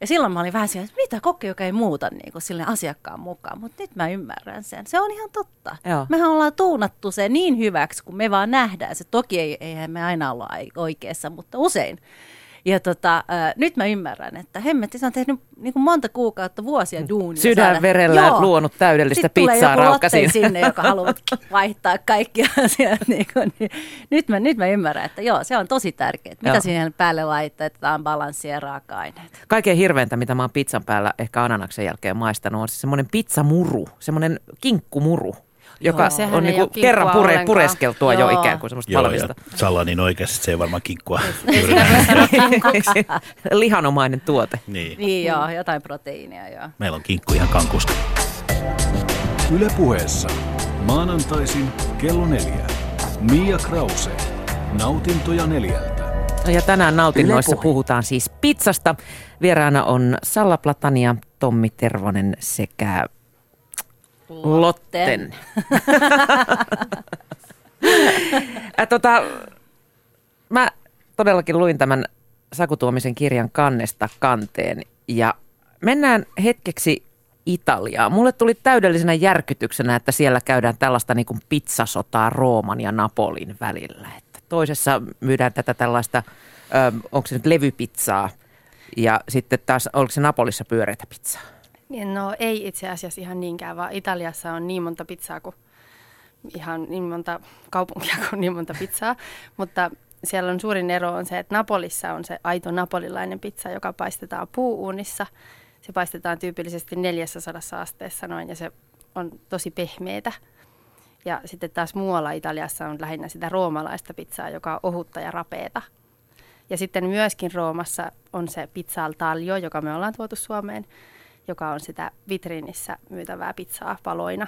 Ja silloin mä olin vähän siellä, että mitä kokki, joka ei muuta niin kuin sille asiakkaan mukaan. Mutta nyt mä ymmärrän sen. Se on ihan totta. Joo. Mehän ollaan tuunattu se niin hyväksi, kun me vaan nähdään se. Toki ei, eihän me aina olla oikeassa, mutta usein. Ja tota, äh, nyt mä ymmärrän, että hemmetti, on tehnyt niin kuin monta kuukautta, vuosia duunia. Sydän verellä Joo. luonut täydellistä Sitten pizzaa raukkasin. sinne, joka haluaa vaihtaa kaikki asiat. Niin kuin, niin. Nyt, mä, nyt mä ymmärrän, että joo, se on tosi tärkeää. Mitä joo. siihen päälle laitetaan, balanssia ja raaka-aineet. Kaikkein hirveintä, mitä mä oon pizzan päällä ehkä ananaksen jälkeen maistanut, on siis semmoinen pizzamuru, semmoinen kinkkumuru joka Joo, on niinku kerran pure, pureskeltua Joo. jo ikään kuin semmoista Joo, valmista. Salla niin oikeasti se ei varmaan kinkkua. Lihanomainen tuote. Niin. niin joo, jotain proteiinia joo. Meillä on kinkku ihan kankusta. Yle puheessa maanantaisin kello neljä. Mia Krause. Nautintoja neljältä. Ja tänään nautinnoissa puhutaan siis pizzasta. Vieraana on Salla Platania, Tommi Tervonen sekä Lotten. Ä, tota, mä todellakin luin tämän Sakutuomisen kirjan kannesta kanteen ja mennään hetkeksi Italiaan. Mulle tuli täydellisenä järkytyksenä, että siellä käydään tällaista niin kuin pizzasotaa Rooman ja Napolin välillä. Että toisessa myydään tätä tällaista, onko se nyt levypizzaa ja sitten taas, onko se Napolissa pyöreitä pizzaa? Niin, no ei itse asiassa ihan niinkään, vaan Italiassa on niin monta pizzaa kuin ihan niin monta kaupunkia kuin niin monta pizzaa, mutta siellä on suurin ero on se, että Napolissa on se aito napolilainen pizza, joka paistetaan puuunissa. Se paistetaan tyypillisesti 400 asteessa noin ja se on tosi pehmeitä. Ja sitten taas muualla Italiassa on lähinnä sitä roomalaista pizzaa, joka on ohutta ja rapeeta. Ja sitten myöskin Roomassa on se pizza al taglio, joka me ollaan tuotu Suomeen, joka on sitä vitriinissä myytävää pizzaa paloina.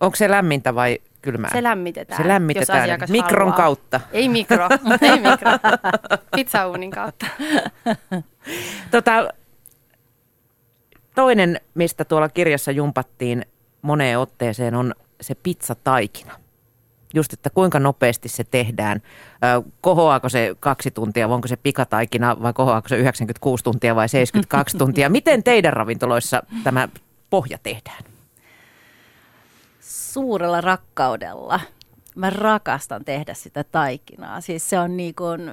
Onko se lämmintä vai kylmää? Se lämmitetään. Se lämmitetään jos mikron haluaa. kautta. Ei mikro, ei mikro. Pizzauunin kautta. tota, toinen, mistä tuolla kirjassa jumpattiin moneen otteeseen, on se pizzataikina just, että kuinka nopeasti se tehdään. Kohoaako se kaksi tuntia, onko se pikataikina vai kohoaako se 96 tuntia vai 72 tuntia? Miten teidän ravintoloissa tämä pohja tehdään? Suurella rakkaudella. Mä rakastan tehdä sitä taikinaa. Siis se on niin kuin,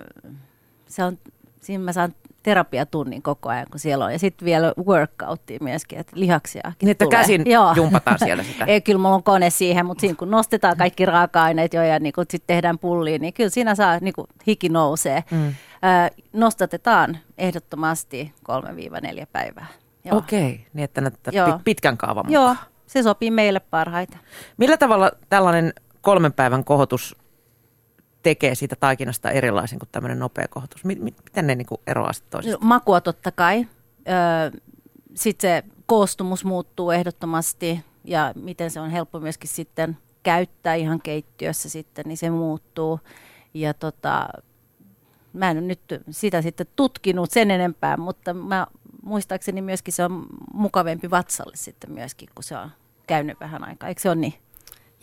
se on, siinä mä saan terapiatunnin koko ajan, kun siellä on. Ja sitten vielä workouttia myöskin, että lihaksia Niin, että tulee. käsin Joo. jumpataan siellä sitä. Ei, kyllä mulla on kone siihen, mutta siinä kun nostetaan kaikki raaka-aineet jo ja niin sitten tehdään pulliin, niin kyllä siinä saa, niin kuin hiki nousee. Mm. Ö, nostatetaan ehdottomasti 3-4 päivää. Okei, okay, niin että näyttää Joo. pitkän kaavan mukaan. Joo, se sopii meille parhaiten. Millä tavalla tällainen kolmen päivän kohotus tekee siitä taikinasta erilaisen kuin tämmöinen nopea kohotus? Miten ne niin eroavat toisistaan? No, makua totta kai. Sitten se koostumus muuttuu ehdottomasti ja miten se on helppo myöskin sitten käyttää ihan keittiössä sitten, niin se muuttuu. Ja tota, mä en ole nyt sitä sitten tutkinut sen enempää, mutta mä muistaakseni myöskin se on mukavempi vatsalle sitten myöskin, kun se on käynyt vähän aikaa. Eikö se ole niin?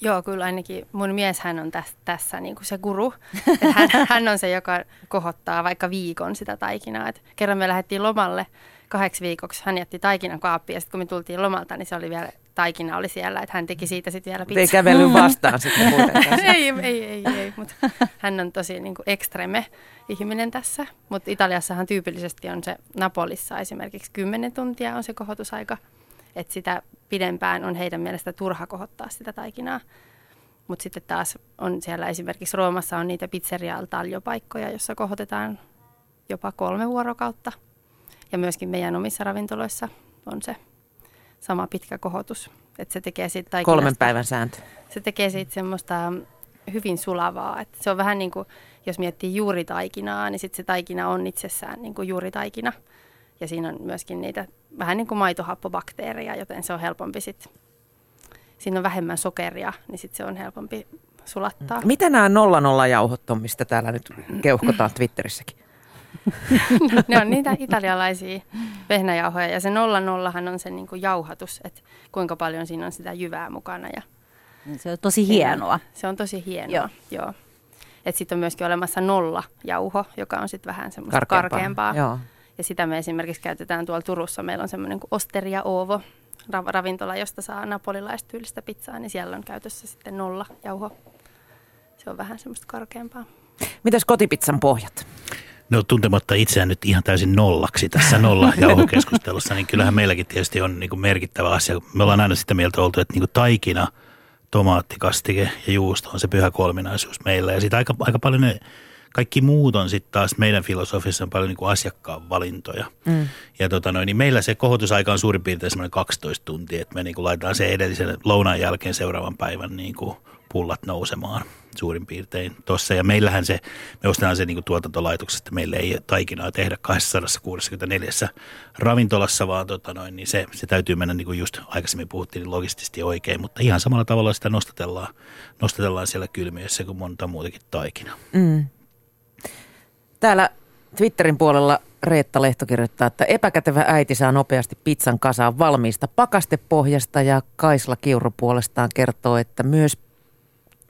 Joo, kyllä ainakin mun mies hän on tässä, tässä niin kuin se guru. hän, hän on se, joka kohottaa vaikka viikon sitä taikinaa. Et kerran me lähdettiin lomalle kahdeksi viikoksi. Hän jätti taikinan kaappiin ja sitten kun me tultiin lomalta, niin se oli vielä, taikina oli siellä, että hän teki siitä sitten vielä pizzaa. Ei kävellyt vastaan sitten ei, ei, ei, ei, mutta hän on tosi niin kuin ekstreme ihminen tässä. Mutta Italiassahan tyypillisesti on se Napolissa esimerkiksi 10 tuntia on se kohotusaika. Että sitä pidempään on heidän mielestä turha kohottaa sitä taikinaa. Mutta sitten taas on siellä esimerkiksi Roomassa on niitä pizzeria taljopaikkoja, jossa kohotetaan jopa kolme vuorokautta. Ja myöskin meidän omissa ravintoloissa on se sama pitkä kohotus. Että se tekee siitä Kolmen päivän sääntö. Se tekee siitä semmoista hyvin sulavaa. Että se on vähän niin kuin, jos miettii juuritaikinaa, niin sitten se taikina on itsessään niin kuin juuritaikina. Ja siinä on myöskin niitä vähän niin kuin maitohappobakteereja, joten se on helpompi sitten. Siinä on vähemmän sokeria, niin sitten se on helpompi sulattaa. Mitä nämä nolla nolla jauhot on, mistä täällä nyt keuhkotaan Twitterissäkin? ne on niitä italialaisia vehnäjauhoja ja se nolla nollahan on se niin kuin jauhatus, että kuinka paljon siinä on sitä jyvää mukana. Ja se on tosi hienoa. Se on tosi hienoa, joo. joo. Sitten on myöskin olemassa nolla jauho, joka on sitten vähän semmoista karkeampaa. karkeampaa. Joo. Ja sitä me esimerkiksi käytetään tuolla Turussa. Meillä on semmoinen kuin Osteria Ovo, ravintola, josta saa napolilaistyylistä pizzaa, niin siellä on käytössä sitten nolla jauho. Se on vähän semmoista karkeampaa. Mitäs kotipizzan pohjat? No tuntematta itseään nyt ihan täysin nollaksi tässä nolla jauhokeskustelussa, niin kyllähän meilläkin tietysti on niin kuin merkittävä asia. Me ollaan aina sitä mieltä oltu, että niin kuin taikina, tomaattikastike ja juusto on se pyhä kolminaisuus meillä. Ja sitten aika, aika paljon ne kaikki muut on sitten taas meidän filosofissa on paljon niin kuin asiakkaan valintoja. Mm. Ja tota noin, niin meillä se kohotusaika on suurin piirtein semmoinen 12 tuntia, että me niin kuin laitetaan se edellisen lounaan jälkeen seuraavan päivän niin kuin pullat nousemaan suurin piirtein tuossa. Ja meillähän se, me ostetaan se niin kuin tuotantolaitoksesta, meillä ei taikinaa tehdä 264 ravintolassa, vaan tota noin, niin se, se täytyy mennä niin kuin just aikaisemmin puhuttiin niin logistisesti oikein, mutta ihan samalla tavalla sitä nostatellaan, nostatellaan siellä kylmiössä kuin monta muutakin taikinaa. Mm. Täällä Twitterin puolella Reetta Lehto kirjoittaa, että epäkätevä äiti saa nopeasti pizzan kasaan valmiista pakastepohjasta ja Kaisla Kiuru puolestaan kertoo, että myös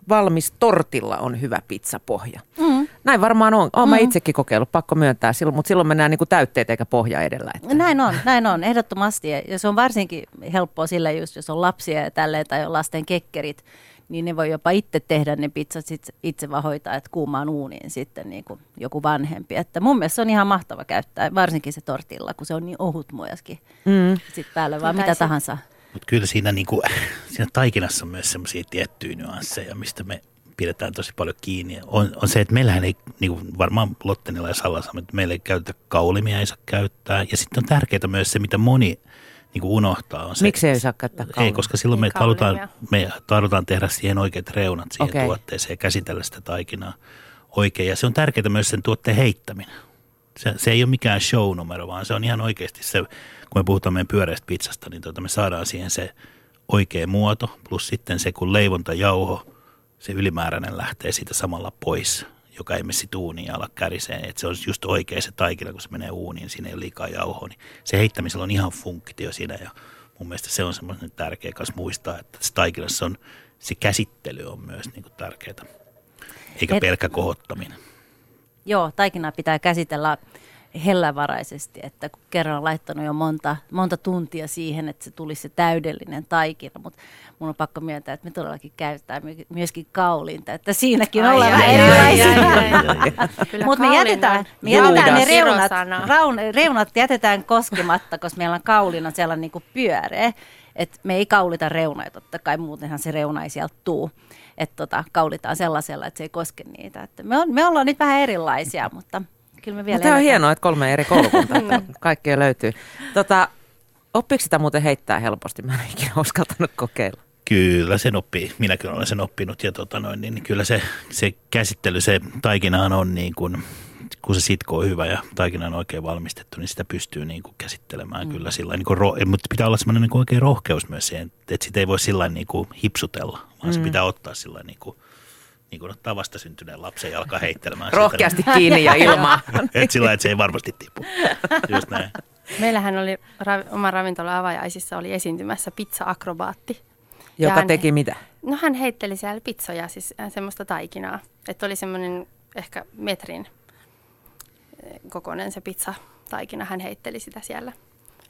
valmis tortilla on hyvä pizzapohja. Mm. Näin varmaan on. Olen mm. itsekin kokeillut, pakko myöntää, silloin, mutta silloin mennään niin kuin täytteet eikä pohja edellä. Että. Näin on, näin on, ehdottomasti. Ja se on varsinkin helppoa sillä just, jos on lapsia ja tälleen tai on lasten kekkerit, niin ne voi jopa itse tehdä ne pizzat sit itse vaan hoitaa, että kuumaan uuniin sitten niin kuin joku vanhempi. Että mun mielestä se on ihan mahtava käyttää, varsinkin se tortilla, kun se on niin ohut muojaskin. Mm. Sitten päälle vaan mitä tahansa. Mutta kyllä siinä, niin kuin, siinä taikinassa on myös semmoisia tiettyjä nyansseja, mistä me pidetään tosi paljon kiinni. On, on se, että meillähän ei, niin kuin varmaan Lottenilla ja Sallassa, että meillä ei käytetä kaulimia, ei saa käyttää. Ja sitten on tärkeää myös se, mitä moni niin kuin unohtaa. On se, Miksi ei saa käyttää kaulimia? Ei, koska silloin me halutaan, me halutaan tehdä siihen oikeat reunat siihen okay. tuotteeseen ja käsitellä sitä taikinaa oikein. Ja se on tärkeää myös sen tuotteen heittäminen. Se, se ei ole mikään show-numero, vaan se on ihan oikeasti se, kun me puhutaan meidän pyöreästä pizzasta, niin tuota, me saadaan siihen se oikea muoto, plus sitten se, kun leivontajauho, se ylimääräinen lähtee siitä samalla pois, joka ei mene uuniin ja ala käriseen. Että se on just oikea se taikina, kun se menee uuniin, siinä ei ole liikaa jauhoa. Niin se heittämisellä on ihan funktio siinä ja mun mielestä se on semmoinen tärkeä kanssa muistaa, että se taikinassa on, se käsittely on myös niin kuin tärkeää, eikä Et, pelkkä kohottaminen. Joo, taikinaa pitää käsitellä hellävaraisesti, että kun kerran on laittanut jo monta, monta tuntia siihen, että se tulisi se täydellinen taikina, mutta mun on pakko myöntää, että me todellakin käytetään myöskin kaulinta, että siinäkin ai, ollaan ai, erilaisia. Mutta me jätetään, me jätetään ne reunat, raun, reunat jätetään koskematta, koska meillä on kaulina sellainen niin kuin pyöreä, että me ei kaulita reunoja, totta kai muutenhan se reuna ei sieltä tuu. Että tota, kaulitaan sellaisella, että se ei koske niitä. Että me, on, me ollaan nyt vähän erilaisia, mutta kyllä me vielä... Mutta tämä on hienoa, että kolme eri koulukuntaa, että kaikkea löytyy. Tota, oppiiko sitä muuten heittää helposti? Mä en ikinä uskaltanut kokeilla. Kyllä sen oppii. Minäkin olen sen oppinut ja tota noin, niin kyllä se, se käsittely, se taikinahan on niin kuin, kun se sitko on hyvä ja taikina on oikein valmistettu, niin sitä pystyy niin kuin käsittelemään mm. kyllä sillä niin kuin, mutta pitää olla semmoinen niin oikein rohkeus myös siihen, että sitä ei voi sillä niin kuin hipsutella, vaan mm. se pitää ottaa sillä niin kuin, niin kuin ottaa vasta syntyneen lapsen ja alkaa heittelemään. Rohkeasti sitä, kiinni ja ilmaa. et sillä että se ei varmasti tipu. Just näin. Meillähän oli ra- oma ravintola avajaisissa oli esiintymässä pizza-akrobaatti. Joka hän, teki mitä? No hän heitteli siellä pizzoja, siis äh, semmoista taikinaa. Että oli semmoinen ehkä metrin äh, kokoinen se pizza taikina. Hän heitteli sitä siellä.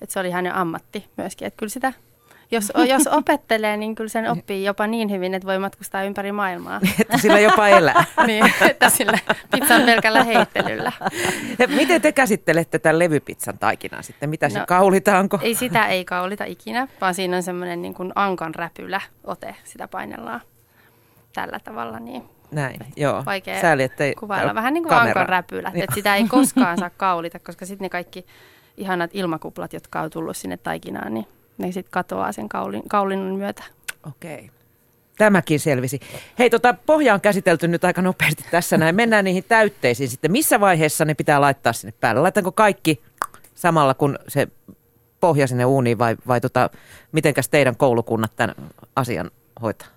Että se oli hänen ammatti myöskin. Että kyllä sitä Jos, jos opettelee, niin kyllä sen oppii jopa niin hyvin, että voi matkustaa ympäri maailmaa. Että sillä jopa elää. niin, että sillä pizzan pelkällä heittelyllä. Ja miten te käsittelette tämän levypizzan taikinaa sitten? Mitä se No, kaulitaanko? Ei sitä ei kaulita ikinä, vaan siinä on semmoinen niin kuin ankan räpylä ote, sitä painellaan tällä tavalla, niin Näin, joo. vaikea Sääli, ettei kuvailla. Vähän niin kuin kamera. ankan räpylät, että sitä ei koskaan saa kaulita, koska sitten ne kaikki ihanat ilmakuplat, jotka on tullut sinne taikinaan, niin ne sitten katoaa sen kaulin, kaulinnon myötä. Okei. Tämäkin selvisi. Hei, tota, pohja on käsitelty nyt aika nopeasti tässä näin. Mennään niihin täytteisiin sitten. Missä vaiheessa ne pitää laittaa sinne päälle? Laitaanko kaikki samalla, kun se pohja sinne uuniin vai, vai tota, mitenkäs teidän koulukunnat tämän asian hoitaa?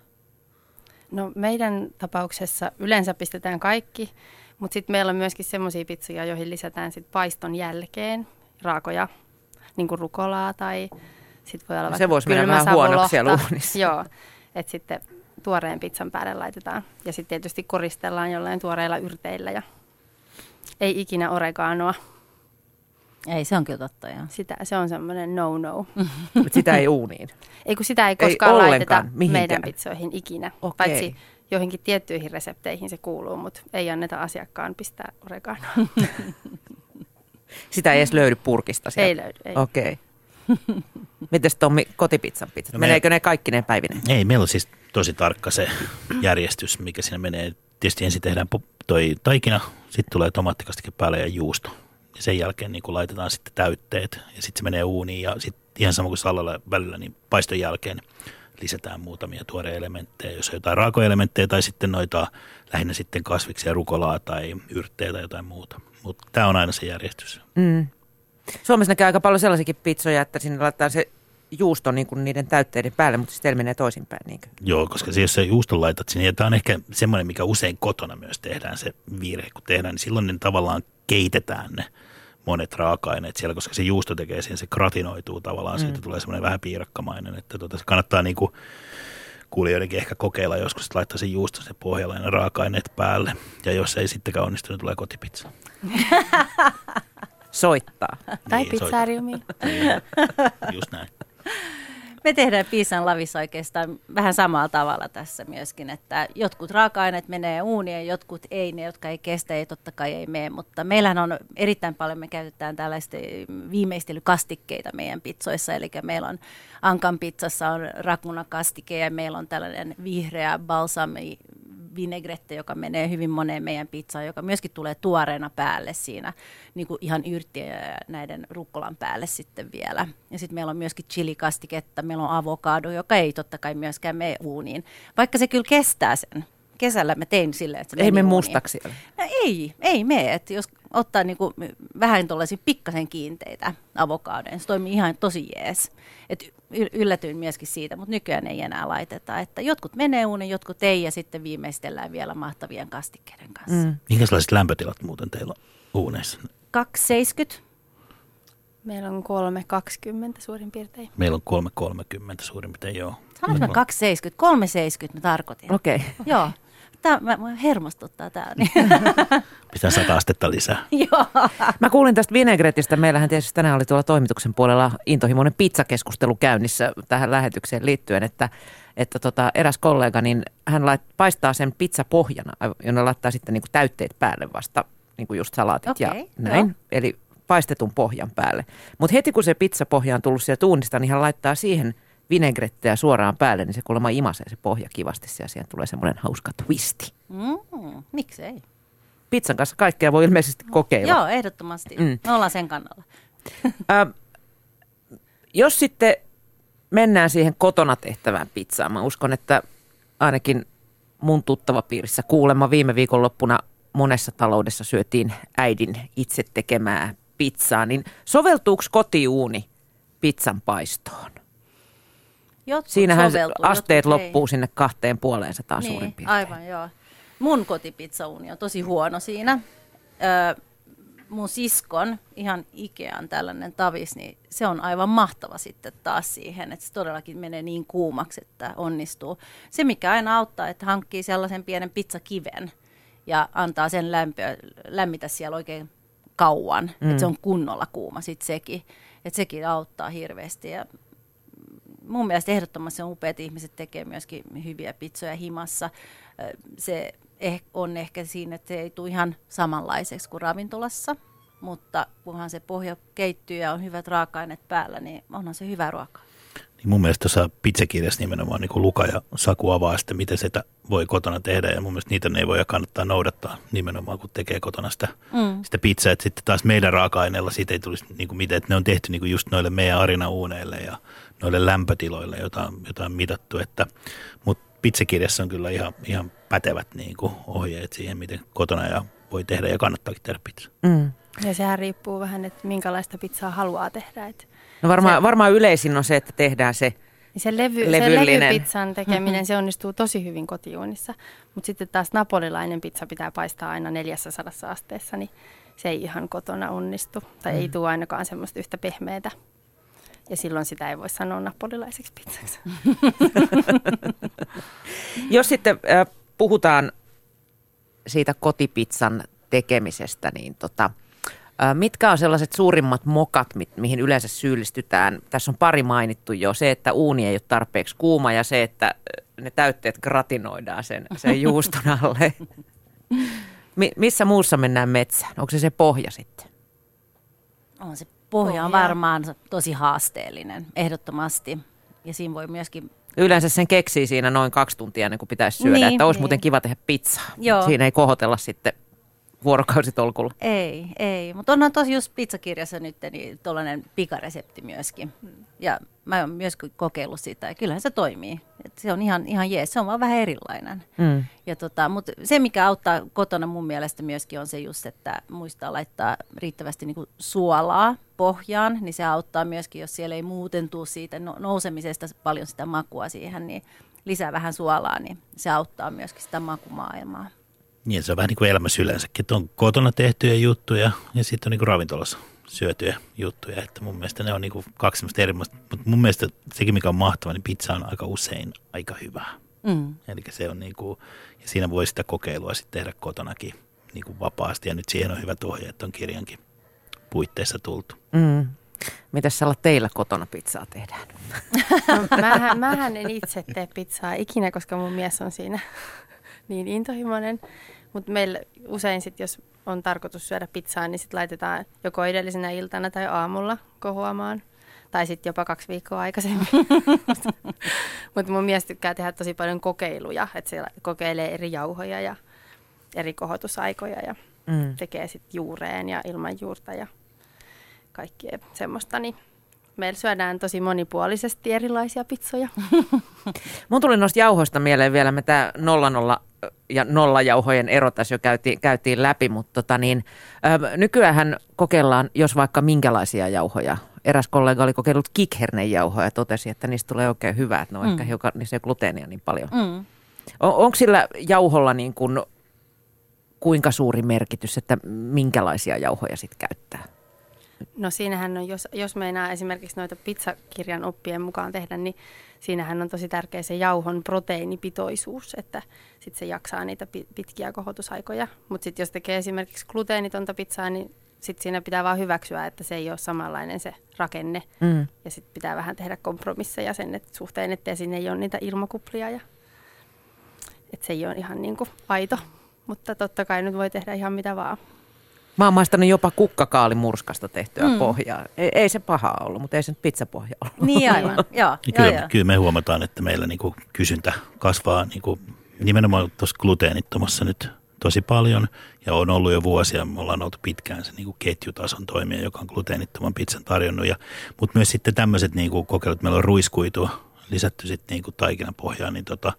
No meidän tapauksessa yleensä pistetään kaikki, mutta sitten meillä on myöskin semmoisia pizzoja, joihin lisätään sit paiston jälkeen raakoja, niin kuin rukolaa tai sitten voi olla Se vaikka voisi mennä vähän huonoksi siellä uunissa. Joo, että sitten tuoreen pizzan päälle laitetaan ja sitten tietysti koristellaan jollain tuoreilla yrteillä ja ei ikinä oreganoa. Ei, se on kyllä totta, joo. Sitä, se on semmoinen no-no. Mut Sitä ei uuniin. Ei kun sitä ei Ei koskaan ollenkaan, laiteta mihinkään. meidän pizzoihin ikinä. Okei. Paitsi joihinkin tiettyihin resepteihin se kuuluu, mutta ei anneta asiakkaan pistää oreganoa. Sitä ei edes löydy purkista sieltä. ei löydy. Ei. Okei. Mites Tommi, kotipizzan pizzat? No me- Meneekö ne kaikki ne päivineen? Ei, meillä on siis tosi tarkka se järjestys, mikä siinä menee. Tietysti ensin tehdään toi taikina, sitten tulee tomaattikastike päälle ja juusto. Ja sen jälkeen niin kun laitetaan sitten täytteet ja sitten se menee uuniin ja sitten ihan sama kuin sallalla välillä, niin paiston jälkeen lisätään muutamia tuoreja elementtejä, jos on jotain raakoelementtejä tai sitten noita lähinnä sitten kasviksia, rukolaa tai yrttejä tai jotain muuta. Mutta tämä on aina se järjestys. Mm. Suomessa näkee aika paljon sellaisiakin pizzoja, että sinne laittaa se juusto niin kuin niiden täytteiden päälle, mutta sitten menee toisinpäin. Niin Joo, koska se, jos sä juuston laitat sinne, ja tämä on ehkä semmoinen, mikä usein kotona myös tehdään, se virhe, kun tehdään, niin silloin ne tavallaan keitetään ne monet raaka-aineet siellä, koska se juusto tekee sen, se gratinoituu tavallaan, siitä tulee semmoinen vähän piirakkamainen, että tota, se kannattaa niinku kuulijoidenkin ehkä kokeilla joskus, että laittaa sen juusto se pohjalla ja ne raaka-aineet päälle, ja jos ei sittenkään onnistu, niin tulee kotipizza. Soittaa. Tai Niin, pizzariumiin. Niin, just näin. Me tehdään piisan lavissa oikeastaan vähän samalla tavalla tässä myöskin, että jotkut raaka-aineet menee uuniin ja jotkut ei, ne jotka ei kestä, ei totta kai ei mene, mutta meillähän on erittäin paljon, me käytetään tällaista viimeistelykastikkeita meidän pizzoissa, eli meillä on Ankan pizzassa on rakunakastike ja meillä on tällainen vihreä balsami vinaigrette, joka menee hyvin moneen meidän pizzaan, joka myöskin tulee tuoreena päälle siinä, niin kuin ihan yrttiä ja näiden rukkolan päälle sitten vielä. Ja sitten meillä on myöskin chilikastiketta, meillä on avokado, joka ei totta kai myöskään mene uuniin, vaikka se kyllä kestää sen. Kesällä mä tein silleen, että se Ei me mustaksi. No ei, ei. Että jos ottaa niinku vähän tuollaisia pikkasen kiinteitä avokadoja, se toimii ihan tosi jees. Et yllätyin myöskin siitä, mutta nykyään ei enää laiteta. Että jotkut menee uuniin, jotkut ei, ja sitten viimeistellään vielä mahtavien kastikkeiden kanssa. Mm. Minkälaiset lämpötilat muuten teillä on uuneissa? 270. Meillä on 3,20 suurin piirtein. Meillä on 3,30 suurin piirtein, joo. Sanoinko mä 270? 370 mä tarkoitin. Okei. Okay. Joo. Tämä mä, mä hermostuttaa tää. Niin. Pitää 100 astetta lisää. Joo. Mä kuulin tästä vinegretistä. Meillähän tietysti tänään oli tuolla toimituksen puolella intohimoinen pizzakeskustelu käynnissä tähän lähetykseen liittyen, että, että tota, eräs kollega, niin hän lait, paistaa sen pizzapohjana, jonne laittaa sitten niinku täytteet päälle vasta, niin kuin just salaatit ja Okei, näin. joo. Eli paistetun pohjan päälle. Mutta heti kun se pizzapohja on tullut sieltä uunista, niin hän laittaa siihen vinegrettiä suoraan päälle, niin se kuulemma imasee se pohja kivasti ja siihen tulee semmoinen hauska twisti. Mm, miksei? Pizzan kanssa kaikkea voi ilmeisesti kokeilla. Joo, ehdottomasti. Mm. Me ollaan sen kannalla. Ä, jos sitten mennään siihen kotona tehtävään pizzaan, mä uskon, että ainakin mun tuttava piirissä kuulemma viime viikonloppuna monessa taloudessa syötiin äidin itse tekemää pizzaa, niin soveltuuko kotiuuni pizzan paistoon? Jotkut Siinähän soveltuu, asteet jotkut ei. loppuu sinne kahteen puoleen sataa suurin Niin, piirtein. aivan joo. Mun kotipizzauni on tosi huono siinä. Öö, mun siskon, ihan Ikean tällainen tavis, niin se on aivan mahtava sitten taas siihen, että se todellakin menee niin kuumaksi, että onnistuu. Se, mikä aina auttaa, että hankkii sellaisen pienen pizzakiven ja antaa sen lämpöä, lämmitä siellä oikein kauan, mm. että se on kunnolla kuuma sitten sekin. Että sekin auttaa hirveästi ja mun mielestä ehdottomasti on upeat ihmiset tekee myöskin hyviä pizzoja himassa. Se eh, on ehkä siinä, että se ei tule ihan samanlaiseksi kuin ravintolassa, mutta kunhan se pohja keittyy ja on hyvät raaka-aineet päällä, niin onhan se hyvä ruoka. Niin mun mielestä tuossa pizzakirjassa nimenomaan niin Luka ja Saku avaa sitten, miten sitä voi kotona tehdä. Ja mun mielestä niitä ne ei voi kannattaa noudattaa nimenomaan, kun tekee kotona sitä, mm. sitä pizzaa. Että sitten taas meidän raaka-aineella siitä ei tulisi niin kuin miten, että ne on tehty niin kuin just noille meidän arinauuneille ja noille lämpötiloille, joita, joita on mitattu. Että, mutta pizzakirjassa on kyllä ihan, ihan pätevät niin kuin ohjeet siihen, miten kotona ja voi tehdä ja kannattaakin tehdä pizza. Mm. Ja sehän riippuu vähän, että minkälaista pizzaa haluaa tehdä. Että No varmaan, se, varmaan yleisin on se, että tehdään se se, levy, se levypizzan tekeminen, mm-hmm. se onnistuu tosi hyvin kotiuunissa. Mutta sitten taas napolilainen pizza pitää paistaa aina 400 asteessa, niin se ei ihan kotona onnistu. Tai mm. ei tule ainakaan semmoista yhtä pehmeätä. Ja silloin sitä ei voi sanoa napolilaiseksi pizzaksi. Jos sitten äh, puhutaan siitä kotipizzan tekemisestä, niin tota, Mitkä on sellaiset suurimmat mokat, mihin yleensä syyllistytään? Tässä on pari mainittu jo. Se, että uuni ei ole tarpeeksi kuuma ja se, että ne täytteet gratinoidaan sen, sen juuston alle. missä muussa mennään metsään? Onko se se pohja sitten? On se pohja on varmaan tosi haasteellinen, ehdottomasti. Ja siinä voi myöskin Yleensä sen keksii siinä noin kaksi tuntia ennen kuin pitäisi syödä, niin, että olisi niin. muuten kiva tehdä pizzaa. Joo. Siinä ei kohotella sitten vuorokausitolkulla. Ei, ei. Mutta onhan tosi just pizzakirjassa nyt niin tuollainen pikaresepti myöskin. Ja mä oon myös kokeillut sitä ja kyllähän se toimii. Et se on ihan, ihan jees, se on vaan vähän erilainen. Mm. Ja tota, mutta se, mikä auttaa kotona mun mielestä myöskin on se just, että muistaa laittaa riittävästi niin suolaa pohjaan, niin se auttaa myöskin, jos siellä ei muuten tule siitä no, nousemisesta paljon sitä makua siihen, niin lisää vähän suolaa, niin se auttaa myöskin sitä makumaailmaa. Niin, se on vähän niin kuin elämässä yleensäkin, että on kotona tehtyjä juttuja ja sitten on niin kuin ravintolassa syötyjä juttuja. Että mun mielestä ne on niin kuin kaksi semmoista eri, mutta mun mielestä sekin, mikä on mahtava, niin pizza on aika usein aika hyvä. Mm. Eli se on niin kuin, ja siinä voi sitä kokeilua sitten tehdä kotonakin niin kuin vapaasti. Ja nyt siihen on hyvä ohje, että on kirjankin puitteissa tultu. Mm. Mitäs sä teillä kotona pizzaa tehdään? No, mähän, mähän en itse tee pizzaa ikinä, koska mun mies on siinä niin intohimoinen. Mutta meillä usein sitten, jos on tarkoitus syödä pizzaa, niin sitten laitetaan joko edellisenä iltana tai aamulla kohoamaan. Tai sitten jopa kaksi viikkoa aikaisemmin. Mutta mun mies tykkää tehdä tosi paljon kokeiluja, että se kokeilee eri jauhoja ja eri kohotusaikoja ja mm. tekee sitten juureen ja ilman juurta ja kaikkea semmoista. Niin meillä syödään tosi monipuolisesti erilaisia pizzoja. Mun tuli noista jauhoista mieleen vielä, me tämä 00 ja nollajauhojen ero tässä jo käytiin, käytiin läpi, mutta tota niin, ö, nykyään kokeillaan, jos vaikka minkälaisia jauhoja. Eräs kollega oli kokeillut kikhernejauhoja ja totesi, että niistä tulee oikein hyvää, että ne on mm. ehkä hiukan, niissä ei gluteenia niin paljon. Mm. On, onko sillä jauholla niin kuin, kuinka suuri merkitys, että minkälaisia jauhoja sitten käyttää? No siinähän on, jos, jos meinaa esimerkiksi noita pizzakirjan oppien mukaan tehdä, niin siinähän on tosi tärkeä se jauhon proteiinipitoisuus, että sitten se jaksaa niitä pitkiä kohotusaikoja. Mutta sitten jos tekee esimerkiksi gluteenitonta pizzaa, niin sitten siinä pitää vaan hyväksyä, että se ei ole samanlainen se rakenne. Mm. Ja sitten pitää vähän tehdä kompromisseja sen et, suhteen, että sinne ei ole niitä ilmakuplia. Ja, että se ei ole ihan niin kuin aito. Mutta totta kai nyt voi tehdä ihan mitä vaan. Mä oon maistanut jopa kukkakaalimurskasta tehtyä mm. pohjaa. Ei, ei se paha ollut, mutta ei se nyt pizzapohja ollut. Niin aivan, joo. Niin kyllä, joo, kyllä me huomataan, että meillä niinku kysyntä kasvaa niinku nimenomaan tuossa gluteenittomassa nyt tosi paljon. Ja on ollut jo vuosia, me ollaan oltu pitkään se niinku ketjutason toimija, joka on gluteenittoman pizzan tarjonnut. Ja, mutta myös sitten tämmöiset niinku kokeilut, meillä on ruiskuitua lisätty sitten niinku taikinapohjaan, niin tota,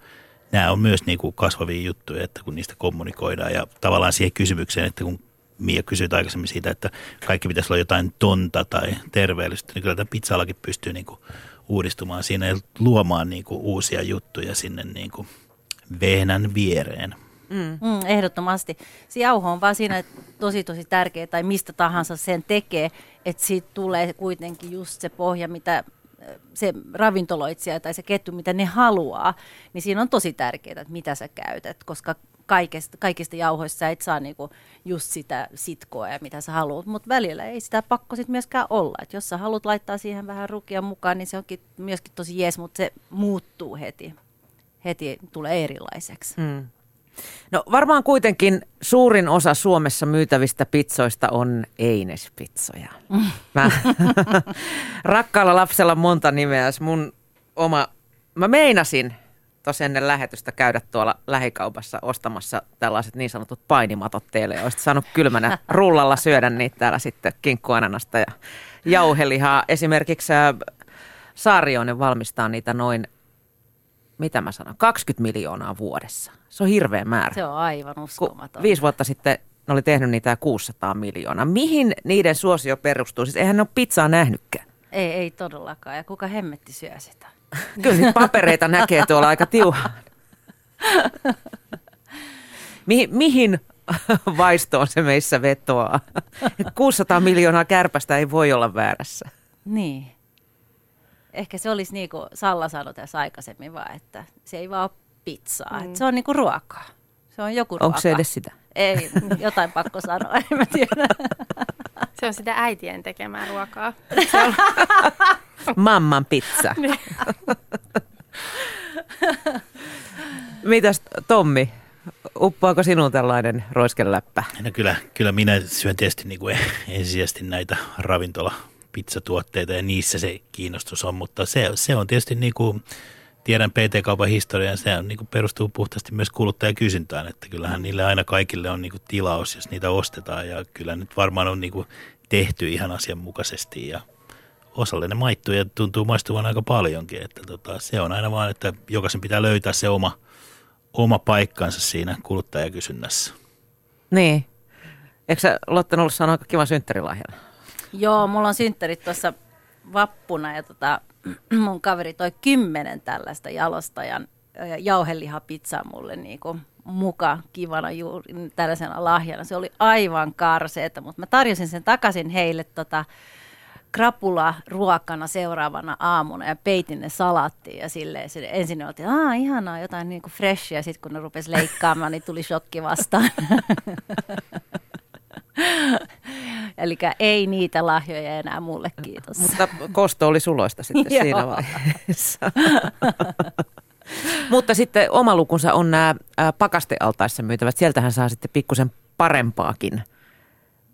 nämä on myös niinku kasvavia juttuja, että kun niistä kommunikoidaan. Ja tavallaan siihen kysymykseen, että kun Mia kysyi aikaisemmin siitä, että kaikki pitäisi olla jotain tonta tai terveellistä, niin kyllä tämä pizzalakin pystyy niin kuin uudistumaan siinä ja luomaan niin kuin uusia juttuja sinne niin kuin vehnän viereen. Mm. Mm, ehdottomasti. Se jauho on vaan siinä tosi tosi tärkeä, tai mistä tahansa sen tekee, että siitä tulee kuitenkin just se pohja, mitä se ravintoloitsija tai se ketju, mitä ne haluaa, niin siinä on tosi tärkeää, että mitä sä käytät, koska kaikista, kaikista jauhoista sä et saa niinku just sitä sitkoa ja mitä sä haluat, mutta välillä ei sitä pakko sit myöskään olla. Et jos sä haluat laittaa siihen vähän rukia mukaan, niin se onkin myöskin tosi jees, mutta se muuttuu heti. Heti tulee erilaiseksi. Mm. No varmaan kuitenkin suurin osa Suomessa myytävistä pizzoista on Eines-pizzoja. Mä, rakkaalla lapsella monta nimeä. Mun oma, mä meinasin tosi ennen lähetystä käydä tuolla lähikaupassa ostamassa tällaiset niin sanotut painimatot teille. Olisit saanut kylmänä rullalla syödä niitä täällä sitten kinkkuananasta ja jauhelihaa. Esimerkiksi Saarioinen valmistaa niitä noin, mitä mä sanon, 20 miljoonaa vuodessa. Se on hirveä määrä. Se on aivan uskomaton. viisi vuotta sitten ne oli tehnyt niitä 600 miljoonaa. Mihin niiden suosio perustuu? Siis eihän ne ole pizzaa nähnytkään. Ei, ei todellakaan. Ja kuka hemmetti syö sitä? Kyllä niitä papereita näkee tuolla aika tiuhaan. Mi- mihin vaistoon se meissä vetoaa? 600 miljoonaa kärpästä ei voi olla väärässä. Niin. Ehkä se olisi niin kuin Salla sanoi tässä aikaisemmin vaan, että se ei vaan ole pizzaa. Mm. se on niin kuin ruokaa. Se on joku ruoka. Onko se edes sitä? Ei, jotain pakko sanoa, en mä tiedä. Se on sitä äitien tekemää ruokaa. Mamman pizza. Mitäs Tommi, uppoako sinun tällainen roiskeläppä? No kyllä, kyllä minä syön tietysti niin kuin ensisijaisesti näitä ravintola pizzatuotteita ja niissä se kiinnostus on, mutta se, se on tietysti niin kuin, tiedän PT-kaupan historian, se on, niin kuin perustuu puhtaasti myös kuluttajakysyntään, että kyllähän niille aina kaikille on niin kuin tilaus, jos niitä ostetaan ja kyllä nyt varmaan on niin kuin tehty ihan asianmukaisesti ja osalle ne maittuu ja tuntuu maistuvan aika paljonkin, että tota, se on aina vaan, että jokaisen pitää löytää se oma, oma paikkansa siinä kuluttajakysynnässä. Niin. Eikö sä Lotten ollut sanoa aika kiva synttärilahjana? Joo, mulla on synttärit tuossa vappuna ja tota, mun kaveri toi kymmenen tällaista jalostajan jauhelihapizzaa mulle niin kuin muka kivana juuri tällaisena lahjana. Se oli aivan karseeta, mutta mä tarjosin sen takaisin heille tota, krapula ruokana seuraavana aamuna ja peitin ne salattiin ja silleen se ensin ne oltiin, aah ihanaa, jotain niinku freshia, sitten kun ne rupesi leikkaamaan, niin tuli shokki vastaan. Eli ei niitä lahjoja enää mulle, kiitos. Mutta kosto oli suloista sitten siinä vaiheessa. Mutta sitten oma lukunsa on nämä pakastealtaissa myytävät. Sieltähän saa sitten pikkusen parempaakin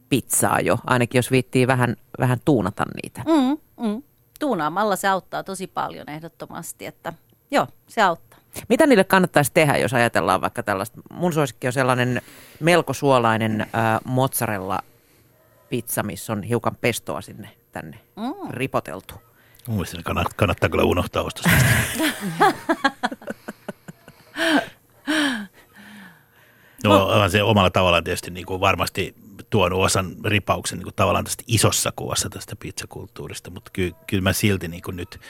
pizzaa jo, ainakin jos viittii vähän, vähän tuunata niitä. Mm, mm. Tuunaamalla se auttaa tosi paljon ehdottomasti, että joo, se auttaa. Mitä niille kannattaisi tehdä, jos ajatellaan vaikka tällaista? Mun suosikki on sellainen melko suolainen äh, mozzarella pizza, missä on hiukan pestoa sinne tänne mm. ripoteltu. Mielestäni kannattaa, kannattaa kyllä unohtaa ostosta. no, on se omalla tavallaan tietysti niin kuin varmasti tuonut osan ripauksen niin kuin tavallaan tästä isossa kuvassa tästä pizzakulttuurista, mutta ky, kyllä mä silti niin kuin nyt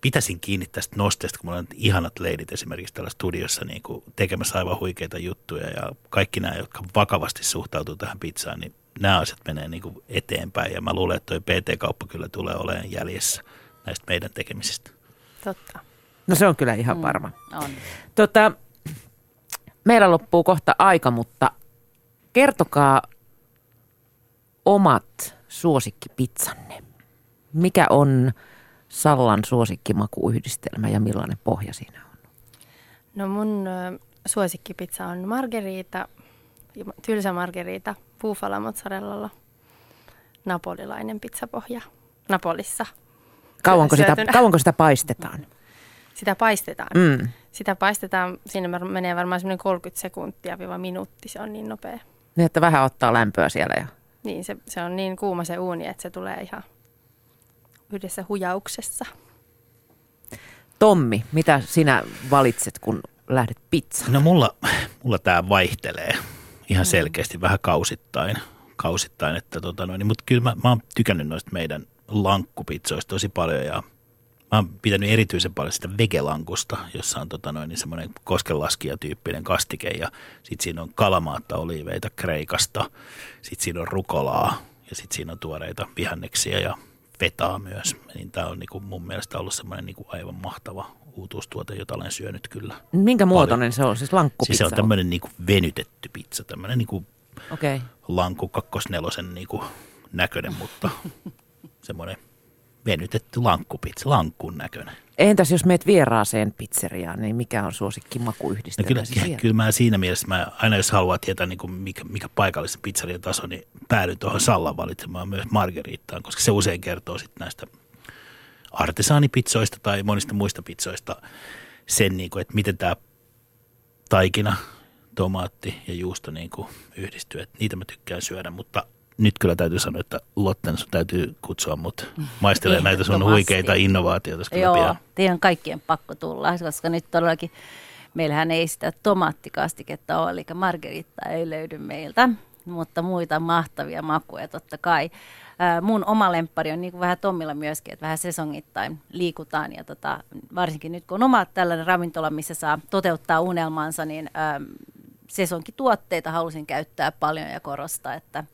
pitäisin kiinni tästä nosteesta, kun mulla on ihanat leidit esimerkiksi täällä studiossa niin kuin tekemässä aivan huikeita juttuja ja kaikki nämä, jotka vakavasti suhtautuu tähän pizzaan, niin nämä asiat menee niin kuin eteenpäin ja mä luulen, että toi PT-kauppa kyllä tulee olemaan jäljessä näistä meidän tekemisistä. Totta. No se on kyllä ihan mm, varma. On. Tota, meillä loppuu kohta aika, mutta kertokaa omat suosikkipizzanne. Mikä on Sallan suosikkimakuyhdistelmä ja millainen pohja siinä on? No mun suosikkipizza on margherita, tylsä margherita, bufala mozzarellalla, napolilainen pizzapohja Napolissa. Kauanko sitä, kauanko sitä paistetaan? Sitä paistetaan. Mm. Sitä paistetaan, siinä menee varmaan semmoinen 30 sekuntia viiva minuutti, se on niin nopea. Niin, että vähän ottaa lämpöä siellä. Ja... Niin, se, se on niin kuuma se uuni, että se tulee ihan yhdessä hujauksessa. Tommi, mitä sinä valitset, kun lähdet pizzaan? No mulla, mulla tämä vaihtelee ihan mm. selkeästi mm. vähän kausittain, kausittain että tota noin, mutta kyllä mä, mä oon tykännyt noista meidän lankkupizzoista tosi paljon ja mä oon pitänyt erityisen paljon sitä vegelankusta, jossa on tota noin, niin semmoinen koskenlaskija-tyyppinen kastike ja sitten siinä on kalamaatta oliiveita Kreikasta, sitten siinä on rukolaa ja sitten siinä on tuoreita vihanneksia ja vetaa myös. Niin tämä on niin kuin mun mielestä ollut semmoinen niin kuin aivan mahtava uutuustuote, jota olen syönyt kyllä. Minkä muotoinen se on? Siis lankkupizza? Siis se on tämmöinen niin kuin venytetty pizza, tämmöinen niin kuin okay. lankku kakkosnelosen niin kuin näköinen, mutta semmoinen venytetty lankkupizza, lankkun näköinen. Entäs jos meet vieraaseen pizzeriaan, niin mikä on suosikki makuyhdistelmä? No kyllä, kyllä mä siinä mielessä, mä, aina jos haluaa tietää niin kuin mikä, mikä paikallisen pizzerian taso, niin päädyin tuohon Sallan valitsemaan myös margeriittaan, koska se usein kertoo sitten näistä artesaanipizzoista tai monista muista pizzoista sen, niin kuin, että miten tämä taikina, tomaatti ja juusto niin kuin yhdistyy. Että niitä mä tykkään syödä, mutta nyt kyllä täytyy sanoa, että Lotten sun täytyy kutsua mut maistelemaan näitä sun huikeita innovaatioita. Joo, pian. teidän kaikkien pakko tulla, koska nyt todellakin meillähän ei sitä tomaattikastiketta ole, eli margeritta ei löydy meiltä, mutta muita mahtavia makuja totta kai. mun oma lemppari on niin kuin vähän Tommilla myöskin, että vähän sesongittain liikutaan ja tota, varsinkin nyt kun on oma tällainen ravintola, missä saa toteuttaa unelmansa, niin ää, sesonkituotteita halusin käyttää paljon ja korostaa, että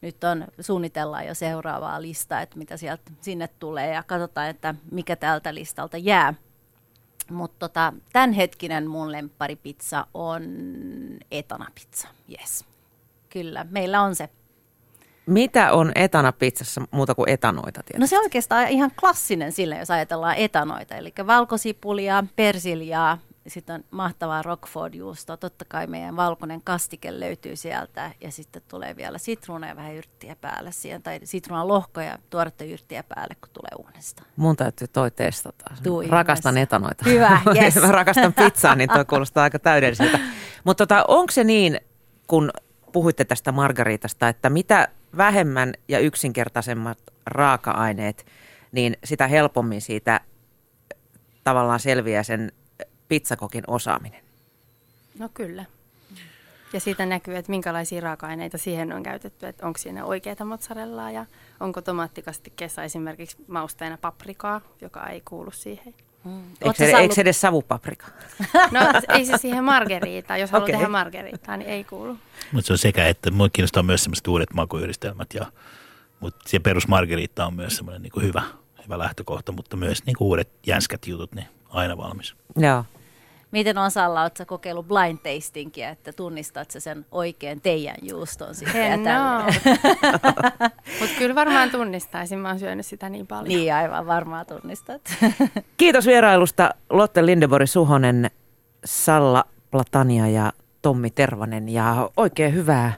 nyt on, suunnitellaan jo seuraavaa listaa, että mitä sieltä sinne tulee ja katsotaan, että mikä tältä listalta jää. Mutta tota, tämänhetkinen mun lempparipizza on etanapizza, yes. Kyllä, meillä on se. Mitä on etanapizzassa muuta kuin etanoita? Tietysti? No se on oikeastaan ihan klassinen sille, jos ajatellaan etanoita, eli valkosipulia, persiljaa, sitten on mahtavaa Rockford-juustoa. Totta kai meidän valkoinen kastike löytyy sieltä ja sitten tulee vielä sitruuna ja vähän yrttiä päälle siihen. Tai sitruunan lohkoja ja tuoretta yrttiä päälle, kun tulee uunesta. Mun täytyy toi testata. Tuu rakastan ihmeessä. etanoita. Hyvä, yes. Mä rakastan pizzaa, niin toi kuulostaa aika täydelliseltä. Mutta tota, onko se niin, kun puhuitte tästä margariitasta, että mitä vähemmän ja yksinkertaisemmat raaka-aineet, niin sitä helpommin siitä tavallaan selviää sen pizzakokin osaaminen? No kyllä. Ja siitä näkyy, että minkälaisia raaka-aineita siihen on käytetty, että onko siinä oikeita mozzarellaa ja onko tomaattikastikkeessa esimerkiksi mausteena paprikaa, joka ei kuulu siihen. Hmm. Eikö, se, eikö se edes savupaprika? No ei se siihen margeriita. Jos haluaa okay. tehdä margeriitaa, niin ei kuulu. Mutta se on sekä, että mua kiinnostaa myös sellaiset uudet makuyhdistelmät. Ja, mutta se perusmargeriitta on myös semmoinen niin hyvä, hyvä lähtökohta, mutta myös niin uudet jänskät jutut, niin aina valmis. Joo. Miten Salla, oletko kokeillut blind tastingia, että tunnistat sä sen oikein teidän juuston sitten? En Mutta kyllä varmaan tunnistaisin, mä oon syönyt sitä niin paljon. Niin aivan, varmaan tunnistat. Kiitos vierailusta Lotte Lindebori Suhonen, Salla Platania ja Tommi Tervanen ja oikein hyvää